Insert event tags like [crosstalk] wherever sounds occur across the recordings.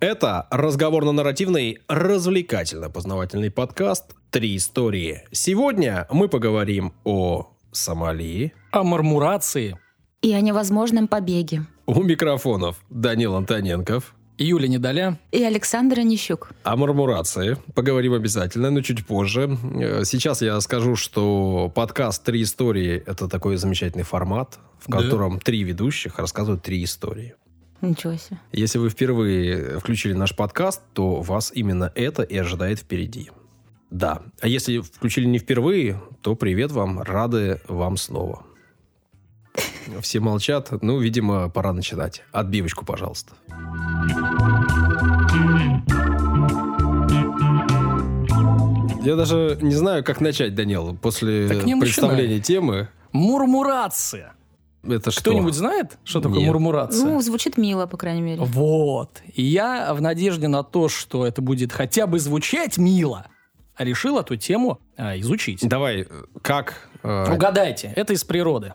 Это разговорно-нарративный, развлекательно-познавательный подкаст «Три истории». Сегодня мы поговорим о Сомали. О мармурации. И о невозможном побеге. У микрофонов Данил Антоненков. Юля Недоля. И Александр Онищук. О мармурации поговорим обязательно, но чуть позже. Э, Сейчас я скажу, что подкаст «Три истории» — это такой замечательный формат, в Да. котором три ведущих рассказывают три истории. Ничего себе. Если вы впервые включили наш подкаст, то вас именно это и ожидает впереди. Да. А если включили не впервые, то привет вам, рады вам снова. Все молчат. Ну, видимо, пора начинать. Отбивочку, пожалуйста. Я даже не знаю, как начать, Данил, после представления темы. Мурмурация. Это что? Кто-нибудь знает, что такое Нет. мурмурация? Ну, звучит мило, по крайней мере. Вот. И я в надежде на то, что это будет хотя бы звучать мило, решил эту тему а, изучить. Давай, как... э, Угадайте, это из природы.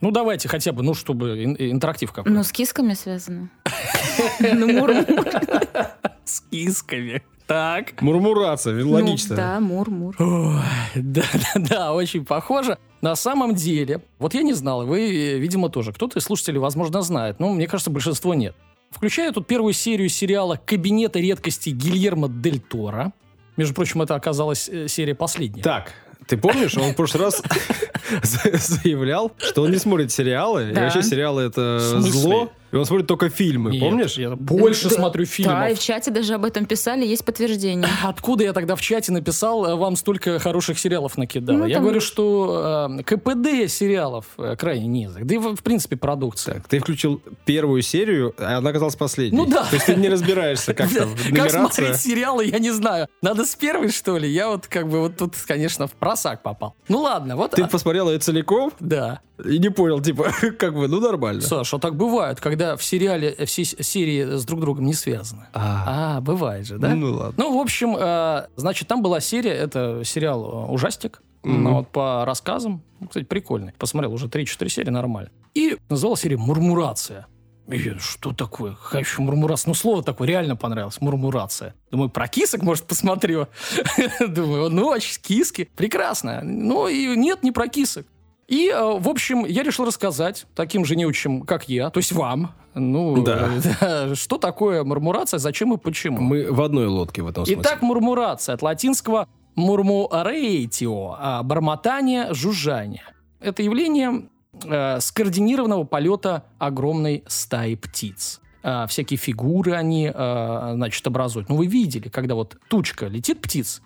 Ну, давайте хотя бы, ну, чтобы ин- интерактив какой-то. Ну, с кисками связано. [laughs] Ну, мур-мур. [laughs] С кисками. Так. Мурмурация, Ну, логично. Да, мур-мур. Ой, да, [laughs] да, да, очень похоже. На самом деле, вот я не знал, и вы, видимо, тоже. Кто-то из слушателей, возможно, знает, но мне кажется, большинство нет. Включая тут первую серию сериала «Кабинета редкостей» Гильермо Дель Торо. Между прочим, это оказалась э, серия последняя. Так, ты помнишь, он в прошлый раз [laughs] за- заявлял, что он не смотрит сериалы, и Да. вообще сериалы это зло, и он смотрит только фильмы, Нет, помнишь? Я больше Да, смотрю Да, и фильмов. в чате даже об этом писали, есть подтверждение. [laughs] Откуда я тогда в чате написал э, вам столько хороших сериалов накидал? Ну, я там- говорю, что э, КПД сериалов э, крайне низок. Да и, в в принципе, продукция. Так, ты включил первую серию, а она оказалась последней. Ну да. То есть ты не разбираешься, как там Как смотреть сериалы, я не знаю. Надо с первой, что ли? Я вот как бы вот тут, конечно, в просак попал. Ну ладно, вот... Ты а, посмотрел ее целиком Да. И не понял, типа, [laughs] как бы, ну нормально. Саша, а так бывает, когда в сериале э, все серии с друг другом не связаны. А, А, бывает же, да? ну ладно. Ну, в общем, э, значит, там была серия, это сериал э, «Ужастик», Мгм. ну, вот по рассказам. Ну, Кстати, прикольный. Посмотрел уже 3-4 серии, нормально. И называл серия «Мурмурация». И что такое? Какая еще мурмурация? Ну, слово такое реально понравилось. Мурмурация. Думаю, про кисок, может, посмотрю. [laughs] Думаю, ночь, киски. Прекрасно. Ну, и нет, не про кисок. И, э, в общем, я решил рассказать таким же неучим, как я, то есть вам, ну, [laughs] Да. э, да, что такое мурмурация, зачем и почему. Мы в одной лодке в этом смысле. Итак, мурмурация от латинского мурмурейтио, а бормотание, жужжание. Это явление э, скоординированного полета огромной стаи птиц. А, всякие фигуры они, э, значит, образуют. Ну, вы видели, когда вот тучка летит птиц,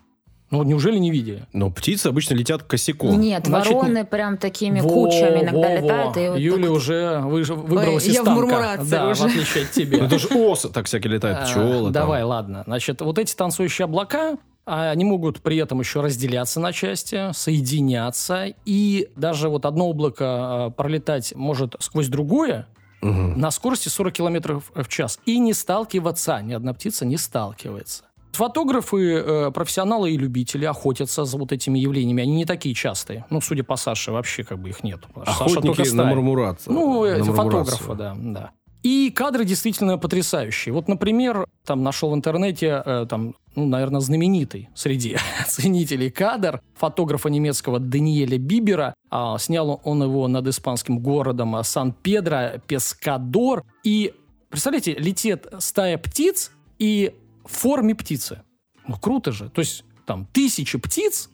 ну, неужели не видели? Но птицы обычно летят косяком. Нет, Значит, вороны прям такими Во, кучами иногда во, летают. во. И вот Юля так уже вы- выбралась Ой, из я в танка. мурмурации Да, уже. в отличие от тебя. Ну, это же осы так всякие летают, А, пчелы. Давай, ладно. Значит, вот эти танцующие облака, а, они могут при этом еще разделяться на части, соединяться, и даже вот одно облако а, пролетать может сквозь другое на скорости 40 километров в час и не сталкиваться. Ни одна птица не сталкивается. Фотографы, э, профессионалы и любители охотятся за вот этими явлениями. Они не такие частые. Ну, судя по Саше, вообще как бы их нет. Что Саша Охотники на стая. мурмурацию. Ну, на мурмурацию. фотографы, да, да. И кадры действительно потрясающие. Вот, например, там нашел в интернете, э, там, ну, наверное, знаменитый среди [laughs] ценителей кадр фотографа немецкого Даниэля Бибера. А, снял он его над испанским городом Сан-Педро Пескадор. И, представляете, летит стая птиц и в форме птицы. Ну, круто же. То есть там тысячи птиц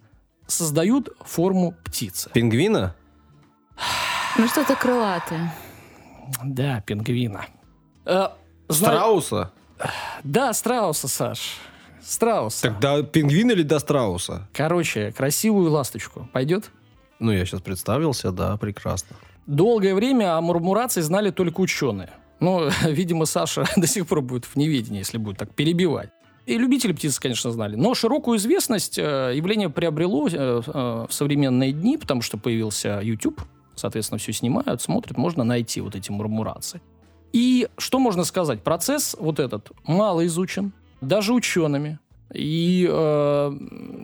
создают форму птицы. Пингвина? Ну, что-то крылатое. Да, пингвина. Э, зна- Страуса? Да, страуса, Саш. Страуса. Тогда пингвин или до страуса? Короче, красивую ласточку. Пойдет? Ну, я сейчас представился, да, прекрасно. Долгое время о мурмурации знали только ученые. Ну, [laughs] видимо, Саша [laughs] до сих пор будет в неведении, если будет так перебивать. И любители птиц, конечно, знали. Но широкую известность э, явление приобрело э, э, в современные дни, потому что появился YouTube. Соответственно, все снимают, смотрят, можно найти вот эти мурмурации. И что можно сказать? Процесс вот этот мало изучен, даже учеными. И э,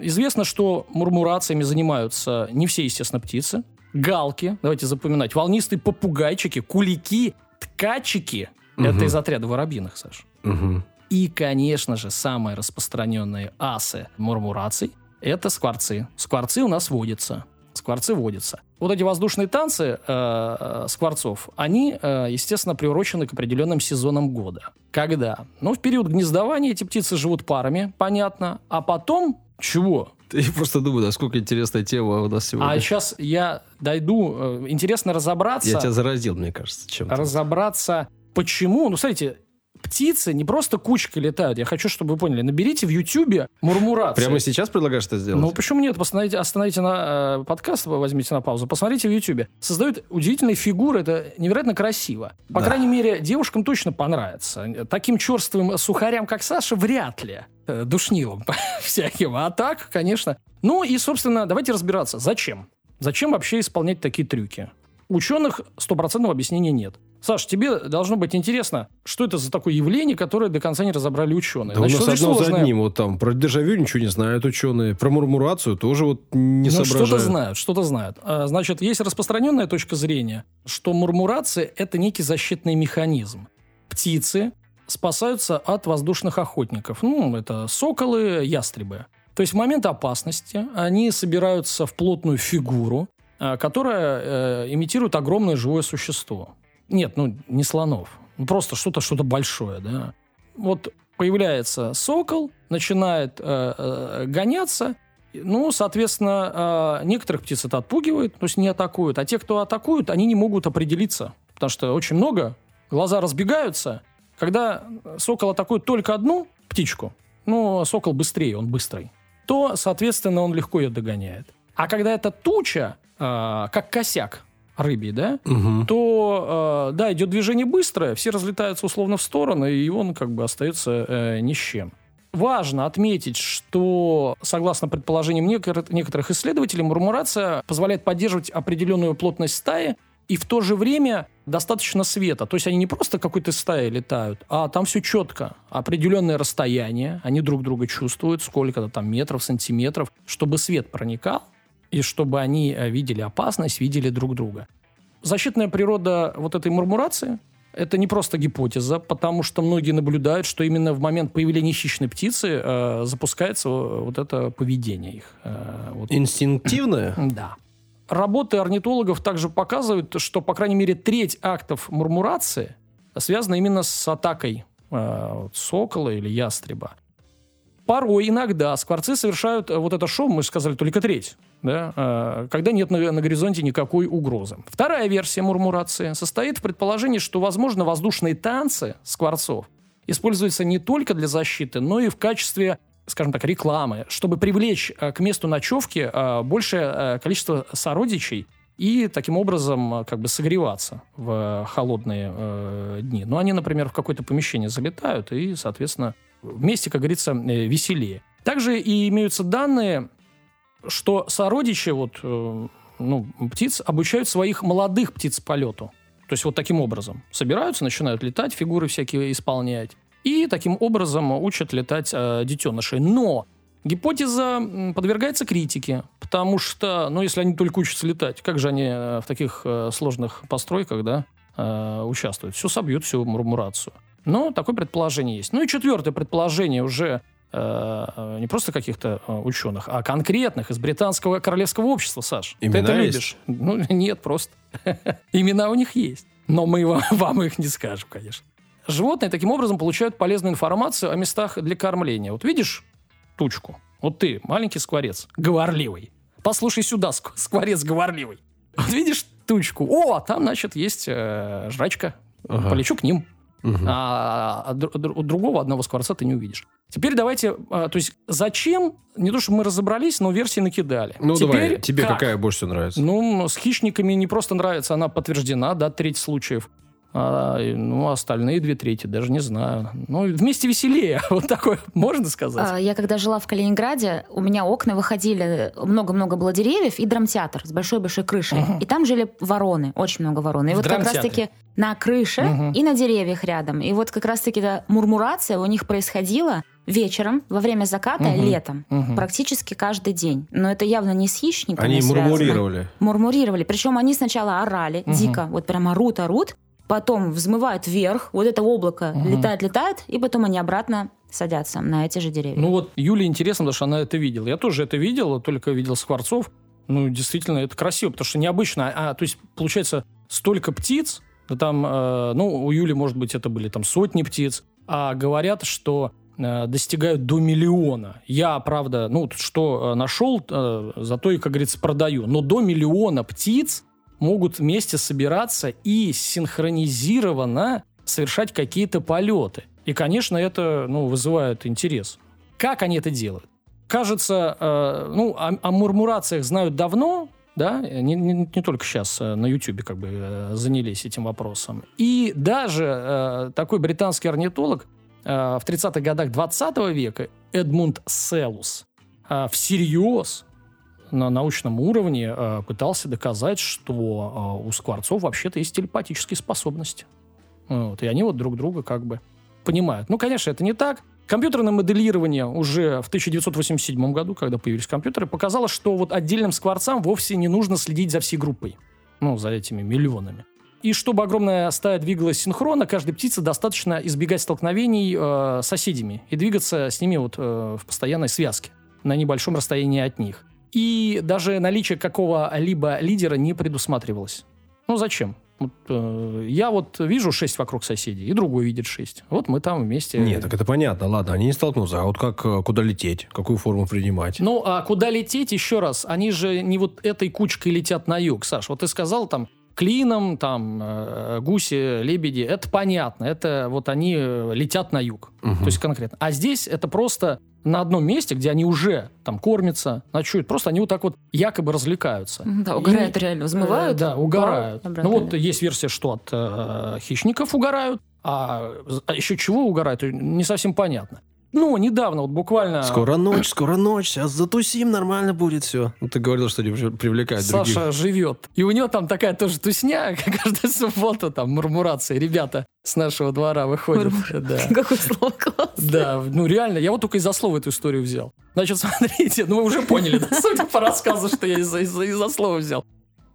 известно, что мурмурациями занимаются не все, естественно, птицы. Галки, давайте запоминать, волнистые попугайчики, кулики, ткачики. Мгм. Это из отряда воробьиных, Саш. Мгм. И, конечно же, самые распространенные асы мурмураций – это скворцы. Скворцы у нас водятся. Скворцы водятся. Вот эти воздушные танцы э, э, скворцов, они, э, естественно, приурочены к определенным сезонам года. Когда? Ну, в период гнездования эти птицы живут парами, понятно. А потом чего? Я просто думаю, насколько интересная тема у нас сегодня. А сейчас я дойду. э, Интересно разобраться. Я тебя заразил, мне кажется, чем-то. разобраться, почему. Ну, смотрите, птицы не просто кучкой летают. Я хочу, чтобы вы поняли. Наберите в Ютьюбе мурмурации. Прямо сейчас предлагаешь это сделать? Ну, почему нет? Остановите, остановите на э, подкаст, возьмите на паузу, посмотрите в Ютьюбе. Создают удивительные фигуры, это невероятно красиво. По Да. крайней мере, девушкам точно понравится. Таким черствым сухарям, как Саша, вряд ли. Э, Душнилом [laughs] всяким. А так, конечно. Ну и, собственно, давайте разбираться. Зачем? Зачем вообще исполнять такие трюки? У ученых стопроцентного объяснения нет. Саш, тебе должно быть интересно, что это за такое явление, которое до конца не разобрали ученые. Да у нас одно за знаем? одним. Вот там про дежавю ничего не знают ученые. Про мурмурацию тоже вот не Ну, соображают. что-то знают, что-то знают. А, Значит, есть распространенная точка зрения, что мурмурация – это некий защитный механизм. Птицы спасаются от воздушных охотников. Ну, это соколы, ястребы. То есть в момент опасности они собираются в плотную фигуру, а, которая э, имитирует огромное живое существо. Нет, ну, не слонов. Ну, просто что-то, что-то большое, да. Вот появляется сокол, начинает э, э, гоняться, ну, соответственно, э, некоторых птиц это отпугивает, то есть не атакуют. А те, кто атакуют, они не могут определиться. Потому что очень много, глаза разбегаются. Когда сокол атакует только одну птичку, ну, сокол быстрее, он быстрый, то, соответственно, он легко ее догоняет. А когда это туча, э, как косяк рыбий, да, Мгм. то, э, да, идет движение быстрое, все разлетаются условно в стороны, и он как бы остается э, ни с чем. Важно отметить, что, согласно предположениям некотор- некоторых исследователей, мурмурация позволяет поддерживать определенную плотность стаи и в то же время достаточно света. То есть они не просто какой-то стаей летают, а там все четко. Определенное расстояние, они друг друга чувствуют, сколько-то там метров, сантиметров, чтобы свет проникал, и чтобы они э, видели опасность, видели друг друга. Защитная природа вот этой мурмурации – это не просто гипотеза, потому что многие наблюдают, что именно в момент появления хищной птицы э, запускается э, вот это поведение их. Э, вот Инстинктивное? [clears throat] да. Работы орнитологов также показывают, что, по крайней мере, треть актов мурмурации связана именно с атакой э, сокола или ястреба. Порой, иногда скворцы совершают э, вот это шоу, мы же сказали, только треть, да, э, когда нет на, на горизонте никакой угрозы. Вторая версия мурмурации состоит в предположении, что, возможно, воздушные танцы скворцов используются не только для защиты, но и в качестве скажем так, рекламы, чтобы привлечь э, к месту ночевки большее количество сородичей и таким образом как бы согреваться в холодные э, дни. Ну, они, например, в какое-то помещение залетают и, соответственно, вместе, как говорится, э, веселее. Также и имеются данные, что сородичи вот, э, ну, птиц обучают своих молодых птиц полету. То есть вот таким образом. Собираются, начинают летать, фигуры всякие исполнять. И таким образом учат летать э, детенышей. Но гипотеза подвергается критике, потому что, ну, если они только учатся летать, как же они э, в таких э, сложных постройках, да, э, участвуют? Все собьют, всю мурмурацию. Но такое предположение есть. Ну и четвертое предположение уже э, э, не просто каких-то э, ученых, а конкретных из британского королевского общества, Саш. Имена Ты это есть? любишь? Ну, [laughs] нет, просто. [laughs] Имена у них есть. Но мы вам, [laughs] вам их не скажем, конечно. Животные таким образом получают полезную информацию о местах для кормления. Вот видишь тучку? Вот ты, маленький скворец, говорливый. Послушай сюда, ск- скворец говорливый. Вот видишь тучку? О, там, значит, есть э, жрачка. Ага. Полечу к ним. Мгм. А, а дру- дру- другого одного скворца ты не увидишь. Теперь давайте, а, то есть зачем, не то, что мы разобрались, но версии накидали. Ну, Теперь давай, тебе как? какая больше всего нравится? Ну, с хищниками не просто нравится, она подтверждена, да, треть случаев. А, ну, остальные две трети, даже не знаю. Ну, вместе веселее, [laughs] вот такое можно сказать. А, Я когда жила в Калининграде, у меня окна выходили, много-много было деревьев и драмтеатр с большой-большой крышей. Мгм. И там жили вороны, очень много ворон. И В вот как раз-таки на крыше Мгм. и на деревьях рядом. И вот как раз-таки эта мурмурация у них происходила вечером, во время заката, Мгм. летом. Мгм. Практически каждый день. Но это явно не с хищниками Они связано. мурмурировали. Мурмурировали. Причем они сначала орали Мгм. дико, вот прям орут, орут. Потом взмывают вверх, вот это облако Мгм. летает, летает, и потом они обратно садятся на эти же деревья. Ну вот Юле интересно, потому что она это видела. Я тоже это видел, только видел скворцов. Ну, действительно, это красиво, потому что необычно. А, то есть, получается, столько птиц, да там, э, ну, у Юли, может быть, это были там сотни птиц, а говорят, что э, достигают до миллиона. Я, правда, ну, что э, нашел, э, зато и, как говорится, продаю. Но до миллиона птиц могут вместе собираться и синхронизированно совершать какие-то полеты. И, конечно, это ну, вызывает интерес. Как они это делают? Кажется, э, ну, о, о мурмурациях знают давно, да, не, не- не только сейчас э, на Ютубе как бы э, занялись этим вопросом. И даже э, такой британский орнитолог э, в 30-х годах 20 века Эдмунд Селус э, всерьез на научном уровне э, пытался доказать, что э, у скворцов вообще-то есть телепатические способности. Вот, и они вот друг друга как бы понимают. Ну, конечно, это не так. Компьютерное моделирование уже в 1987 году, когда появились компьютеры, показало, что вот отдельным скворцам вовсе не нужно следить за всей группой. Ну, за этими миллионами. И чтобы огромная стая двигалась синхронно, каждой птице достаточно избегать столкновений э, с соседями и двигаться с ними вот э, в постоянной связке на небольшом расстоянии от них. И даже наличие какого-либо лидера не предусматривалось. Ну, зачем? Вот, э, я вот вижу шесть вокруг соседей, и другой видит шесть. Вот мы там вместе. Нет, так это понятно, ладно, они не столкнутся. А вот как, э, куда лететь, какую форму принимать? Ну, а куда лететь, еще раз, они же не вот этой кучкой летят на юг, Саш. Вот ты сказал там клином, там э, гуси, лебеди, это понятно, это вот они э, летят на юг, Мгм. то есть конкретно. А здесь это просто на одном месте, где они уже там кормятся, ночуют, просто они вот так вот якобы развлекаются. Да, угорают И- реально, взмывают. Э, Да, угорают. обратно. Ну вот есть версия, что от э, хищников угорают, а, а еще чего угорают, не совсем понятно. Ну, недавно, вот буквально... Скоро ночь, скоро ночь, сейчас затусим, нормально будет все. Ну, ты говорил, что они при- привлекают Саша других. живет. И у него там такая тоже тусня, [laughs] каждую субботу там мурмурации. Ребята с нашего двора выходят. Да. [laughs] Какое слово классное. Да, ну реально, я вот только из-за слова эту историю взял. Значит, [laughs] смотрите, ну вы уже поняли, да, судя по рассказу, что я из-за слова взял.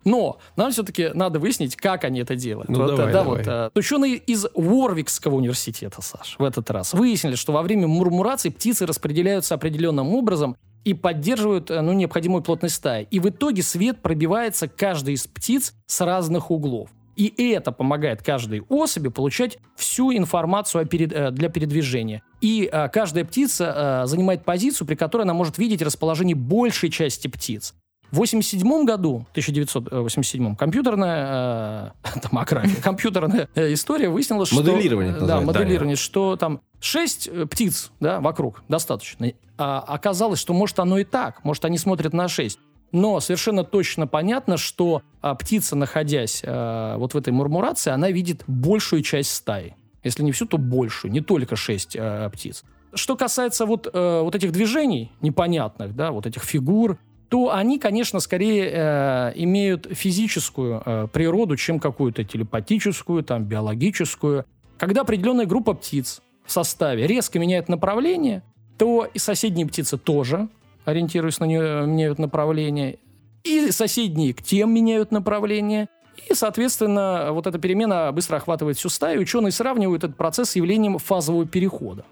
Но нам все-таки надо выяснить, как они это делают. Ну, Вот, давай, да, давай. вот, э, ученые из Уорвикского университета, Саш, в этот раз выяснили, что во время мурмурации птицы распределяются определенным образом и поддерживают э, ну, необходимую плотность стаи. И в итоге свет пробивается каждой из птиц с разных углов. И это помогает каждой особи получать всю информацию перед- э, для передвижения. И э, каждая птица э, занимает позицию, при которой она может видеть расположение большей части птиц. В 87 году, 1987, компьютерная э, [laughs] томография, компьютерная э, история выяснила, что... Моделирование Да, моделирование, что там 6 птиц да, вокруг достаточно. А оказалось, что может оно и так, может они смотрят на 6. Но совершенно точно понятно, что а, птица, находясь а, вот в этой мурмурации, она видит большую часть стаи. Если не всю, то большую, не только 6 птиц. Что касается вот, э, вот этих движений непонятных, да, вот этих фигур, то они, конечно, скорее э, имеют физическую э, природу, чем какую-то телепатическую, там, биологическую. Когда определенная группа птиц в составе резко меняет направление, то и соседние птицы тоже, ориентируясь на нее, меняют направление, и соседние к тем меняют направление. И, соответственно, вот эта перемена быстро охватывает всю стаю. Ученые сравнивают этот процесс с явлением фазового перехода.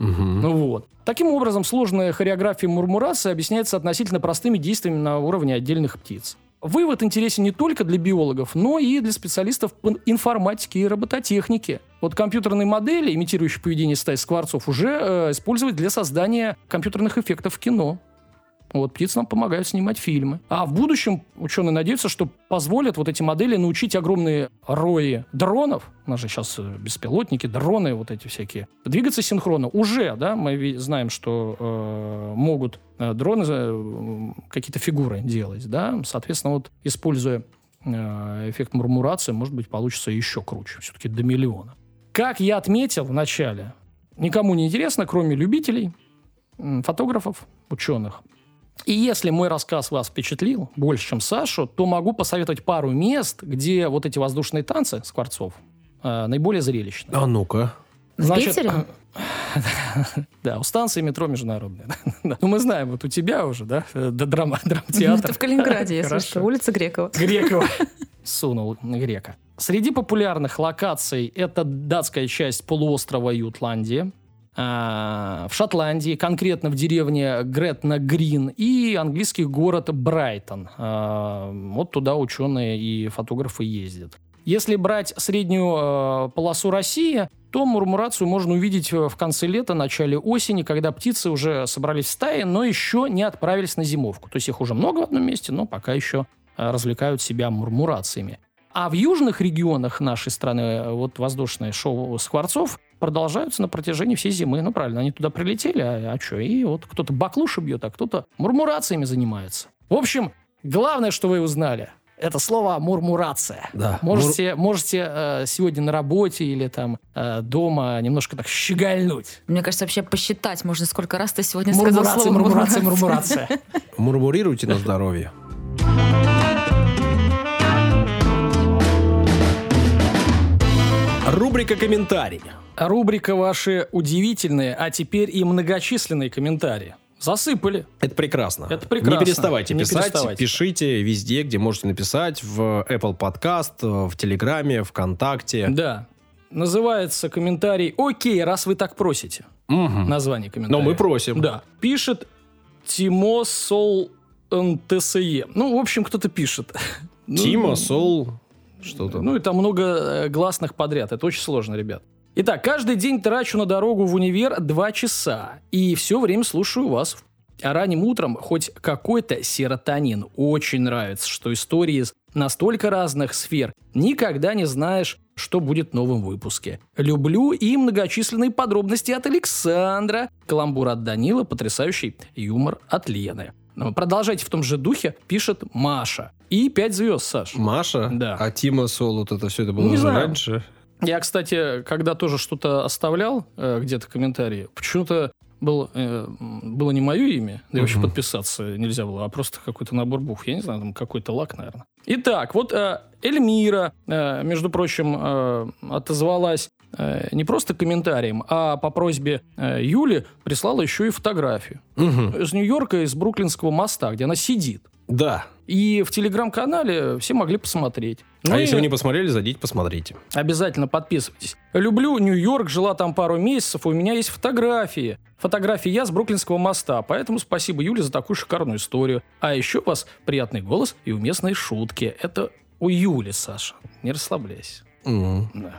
Мгм. Ну вот. Таким образом, сложная хореография мурмурации объясняется относительно простыми действиями на уровне отдельных птиц. Вывод интересен не только для биологов, но и для специалистов по информатике и робототехнике. Вот компьютерные модели, имитирующие поведение стаи скворцов, уже э, используют для создания компьютерных эффектов в кино. Вот, птицы нам помогают снимать фильмы. А в будущем ученые надеются, что позволят вот эти модели научить огромные рои дронов, у нас же сейчас э, беспилотники, дроны вот эти всякие, двигаться синхронно. Уже, да, мы знаем, что э, могут э, дроны э, какие-то фигуры делать, да, соответственно, вот используя э, эффект мурмурации, может быть, получится еще круче, все-таки до миллиона. Как я отметил в начале, никому не интересно, кроме любителей, фотографов, ученых. И если мой рассказ вас впечатлил больше, чем Сашу, то могу посоветовать пару мест, где вот эти воздушные танцы Скворцов э, наиболее зрелищны. А ну-ка. В Питере? [laughs] Да, у станции метро Международная. [laughs] Ну, мы знаем, вот у тебя уже, да, э, да, драма, [laughs] драмтеатр. Это в Калининграде, если что. Улица Грекова. Грекова. Сунул грека. Среди популярных локаций это датская часть полуострова Ютландия, в Шотландии, конкретно в деревне Гретна Грин и английский город Брайтон. А, вот туда ученые и фотографы ездят. Если брать среднюю э, полосу России, то мурмурацию можно увидеть в конце лета, начале осени, когда птицы уже собрались в стаи, но еще не отправились на зимовку. То есть их уже много в одном месте, но пока еще развлекают себя мурмурациями. А в южных регионах нашей страны вот воздушное шоу скворцов продолжаются на протяжении всей зимы. Ну, правильно, они туда прилетели, а, а что? И вот кто-то баклуши бьет, а кто-то мурмурациями занимается. В общем, главное, что вы узнали, это слово мурмурация. Да. Можете, Мур... можете э, сегодня на работе или там э, дома немножко так щегольнуть. Мне кажется, вообще посчитать можно, сколько раз ты сегодня мурмурация, сказал слово мурмурация. Мурмурация, мурмурация. Мурмурируйте на здоровье. Рубрика «Комментарий». Рубрика «Ваши удивительные, а теперь и многочисленные комментарии». Засыпали. Это прекрасно. Это прекрасно. Не переставайте Не писать. переставайте. Пишите везде, где можете написать. В Apple Podcast, в Телеграме, ВКонтакте. Да. Называется комментарий «Окей, раз вы так просите». Мгм. Название комментария. Но мы просим. Да. Пишет Тимо Сол НТСЕ. Ну, в общем, кто-то пишет. Тима, Сол, что-то. Ну, и там много э, гласных подряд. Это очень сложно, ребят. Итак, каждый день трачу на дорогу в универ два часа. И все время слушаю вас. А ранним утром хоть какой-то серотонин. Очень нравится, что истории из настолько разных сфер. Никогда не знаешь, что будет в новом выпуске. Люблю и многочисленные подробности от Александра. Каламбур от Данила, потрясающий юмор от Лены. Продолжайте в том же духе, пишет Маша. И пять звезд, Саш. Маша? Да. А Тима, Сол, вот это все это было Не уже знаю. раньше? Я, кстати, когда тоже что-то оставлял э, где-то комментарии, почему-то был, э, было не мое имя, да и вообще подписаться нельзя было, а просто какой-то набор букв. Я не знаю, там какой-то лак, наверное. Итак, вот э, Эльмира, э, между прочим, э, отозвалась э, не просто комментарием, а по просьбе э, Юли прислала еще и фотографию. Мгм. Из Нью-Йорка, из Бруклинского моста, где она сидит. Да. И в телеграм-канале все могли посмотреть. Ну а и- если вы не посмотрели, зайдите, посмотрите. Обязательно подписывайтесь. Люблю Нью-Йорк, жила там пару месяцев, у меня есть фотографии. Фотографии я с Бруклинского моста, поэтому спасибо Юле за такую шикарную историю. А еще у вас приятный голос и уместные шутки. Это у Юли, Саша. Не расслабляйся. Мгм. Да.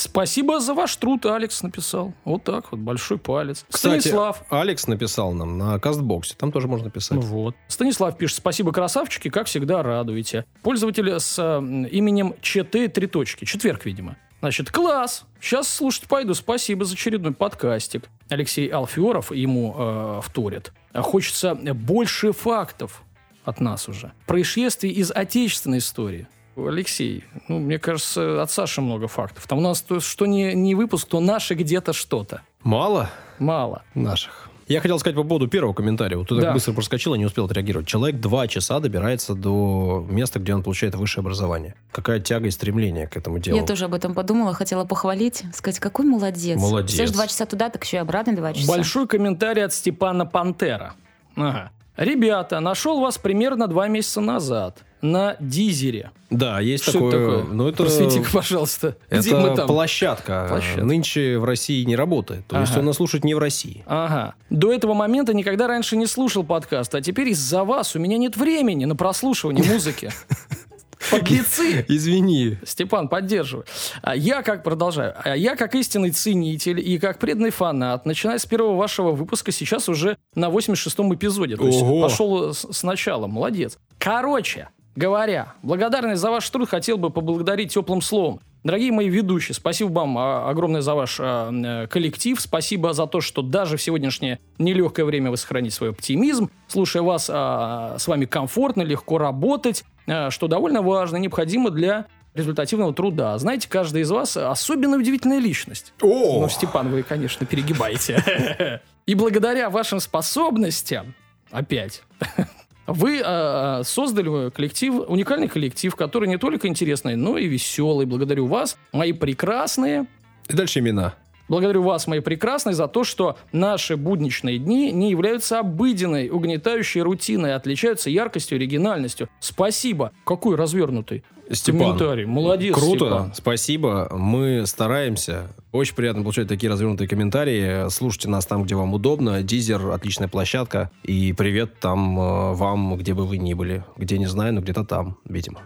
Спасибо за ваш труд, Алекс написал. Вот так вот, большой палец. Кстати, Станислав. Алекс написал нам на Кастбоксе. Там тоже можно писать. Ну Вот. Станислав пишет, спасибо, красавчики, как всегда радуете. Пользователь с э, именем ЧТ три точки. Четверг, видимо. Значит, класс. Сейчас слушать пойду. Спасибо за очередной подкастик. Алексей Алферов ему э, вторит. Хочется больше фактов от нас уже. Происшествий из отечественной истории. Алексей, ну, мне кажется, от Саши много фактов. Там у нас то, что не, не выпуск, то наши где-то что-то. Мало Мало. наших. Я хотел сказать по поводу первого комментария. Вот ты Да. так быстро проскочил, и не успел отреагировать. Человек два часа добирается до места, где он получает высшее образование. Какая тяга и стремление к этому делу. Я тоже об этом подумала, хотела похвалить, сказать, какой молодец. Молодец. Все же два часа туда, так еще и обратно два часа. Большой комментарий от Степана Пантера. Ага. Ребята, нашел вас примерно два месяца назад на Дизере. Да, есть Что такое. это такое? Ну, это, Просвети-ка, пожалуйста. Где мы это там? площадка. Площадка. Нынче в России не работает. То есть Ага. он нас слушает не в России. Ага. До этого момента никогда раньше не слушал подкаст, а теперь из-за вас у меня нет времени на прослушивание музыки. [laughs] Подлецы! Извини. Степан, поддерживай. А Я как, продолжаю, А я как истинный ценитель и как преданный фанат, начиная с первого вашего выпуска, сейчас уже на 86-м эпизоде. То есть Ого. пошел с- сначала, молодец. Короче говоря, благодарность за ваш труд хотел бы поблагодарить теплым словом. Дорогие мои ведущие, спасибо вам а, огромное за ваш а, э, коллектив. Спасибо за то, что даже в сегодняшнее нелегкое время вы сохраните свой оптимизм. Слушая вас, а, с вами комфортно, легко работать, что довольно важно, необходимо для результативного труда. Знаете, каждый из вас особенно удивительная личность. О! Ну, Степан, вы, конечно, перегибаете. [laughs] И благодаря вашим способностям, опять, [laughs] вы э, создали коллектив, уникальный коллектив, который не только интересный, но и веселый. Благодарю вас, мои прекрасные. И дальше имена. Благодарю вас, мои прекрасные, за то, что наши будничные дни не являются обыденной, угнетающей рутиной, а отличаются яркостью и оригинальностью. Спасибо. Какой развернутый Степан, комментарий. Молодец, Круто, Степан. спасибо. Мы стараемся. Очень приятно получать такие развернутые комментарии. Слушайте нас там, где вам удобно. Дизер – отличная площадка. И привет там э, вам, где бы вы ни были. Где, не знаю, но где-то там, видимо.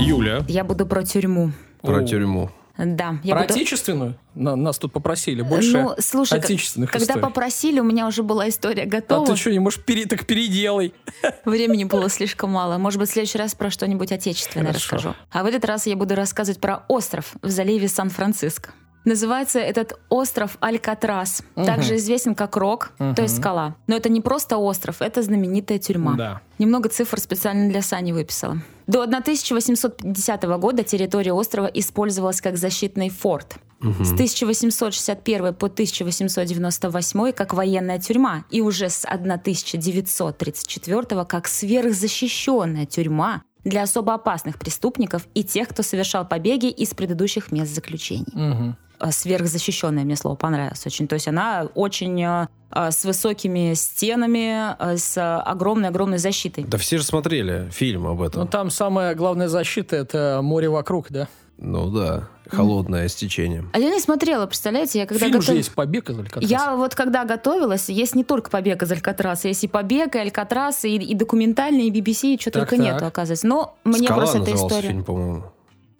Юля, Я буду про тюрьму. про О. тюрьму. Да, я Про буду... отечественную? На- нас тут попросили больше ну, слушай, отечественных когда историй. попросили, у меня уже была история А готова. ты что, не можешь пере... так переделай. [laughs] Времени было слишком мало. Может быть, в следующий раз про что-нибудь отечественное Хорошо. расскажу. А в этот раз я буду рассказывать про остров в заливе Сан-Франциско. Называется этот остров Алькатрас. Мгм. Также известен как Рок, то есть скала. Но это не просто остров, это знаменитая тюрьма. Да. Немного цифр специально для Сани выписала. До 1850 года территория острова использовалась как защитный форт. С 1861 по 1898 как военная тюрьма и уже с 1934 как сверхзащищенная тюрьма для особо опасных преступников и тех, кто совершал побеги из предыдущих мест заключений. Мгм. Э, Сверхзащищенное мне слово понравилось очень. То есть она очень э, э, с высокими стенами, э, с огромной-огромной защитой. Да все же смотрели фильм об Ну, этом. там самая главная защита – это море вокруг, да? Ну да, холодное с течением. А я не смотрела, представляете, я когда Фильм готов- же есть «Побег из Алькатраса». Я вот когда готовилась, есть не только «Побег из Алькатраса», есть и «Побег», и «Алькатрас», и, и документальный, и BBC, и что Так, только так. нету, оказывается. Но мне «Скала» просто эта история... фильм, по-моему.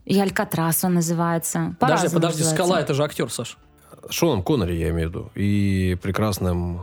И «Алькатрас» он называется. Подожди, По-разному подожди, называется. «Скала» – это же актер, Саш. Шоном Коннери, я имею в виду. И прекрасным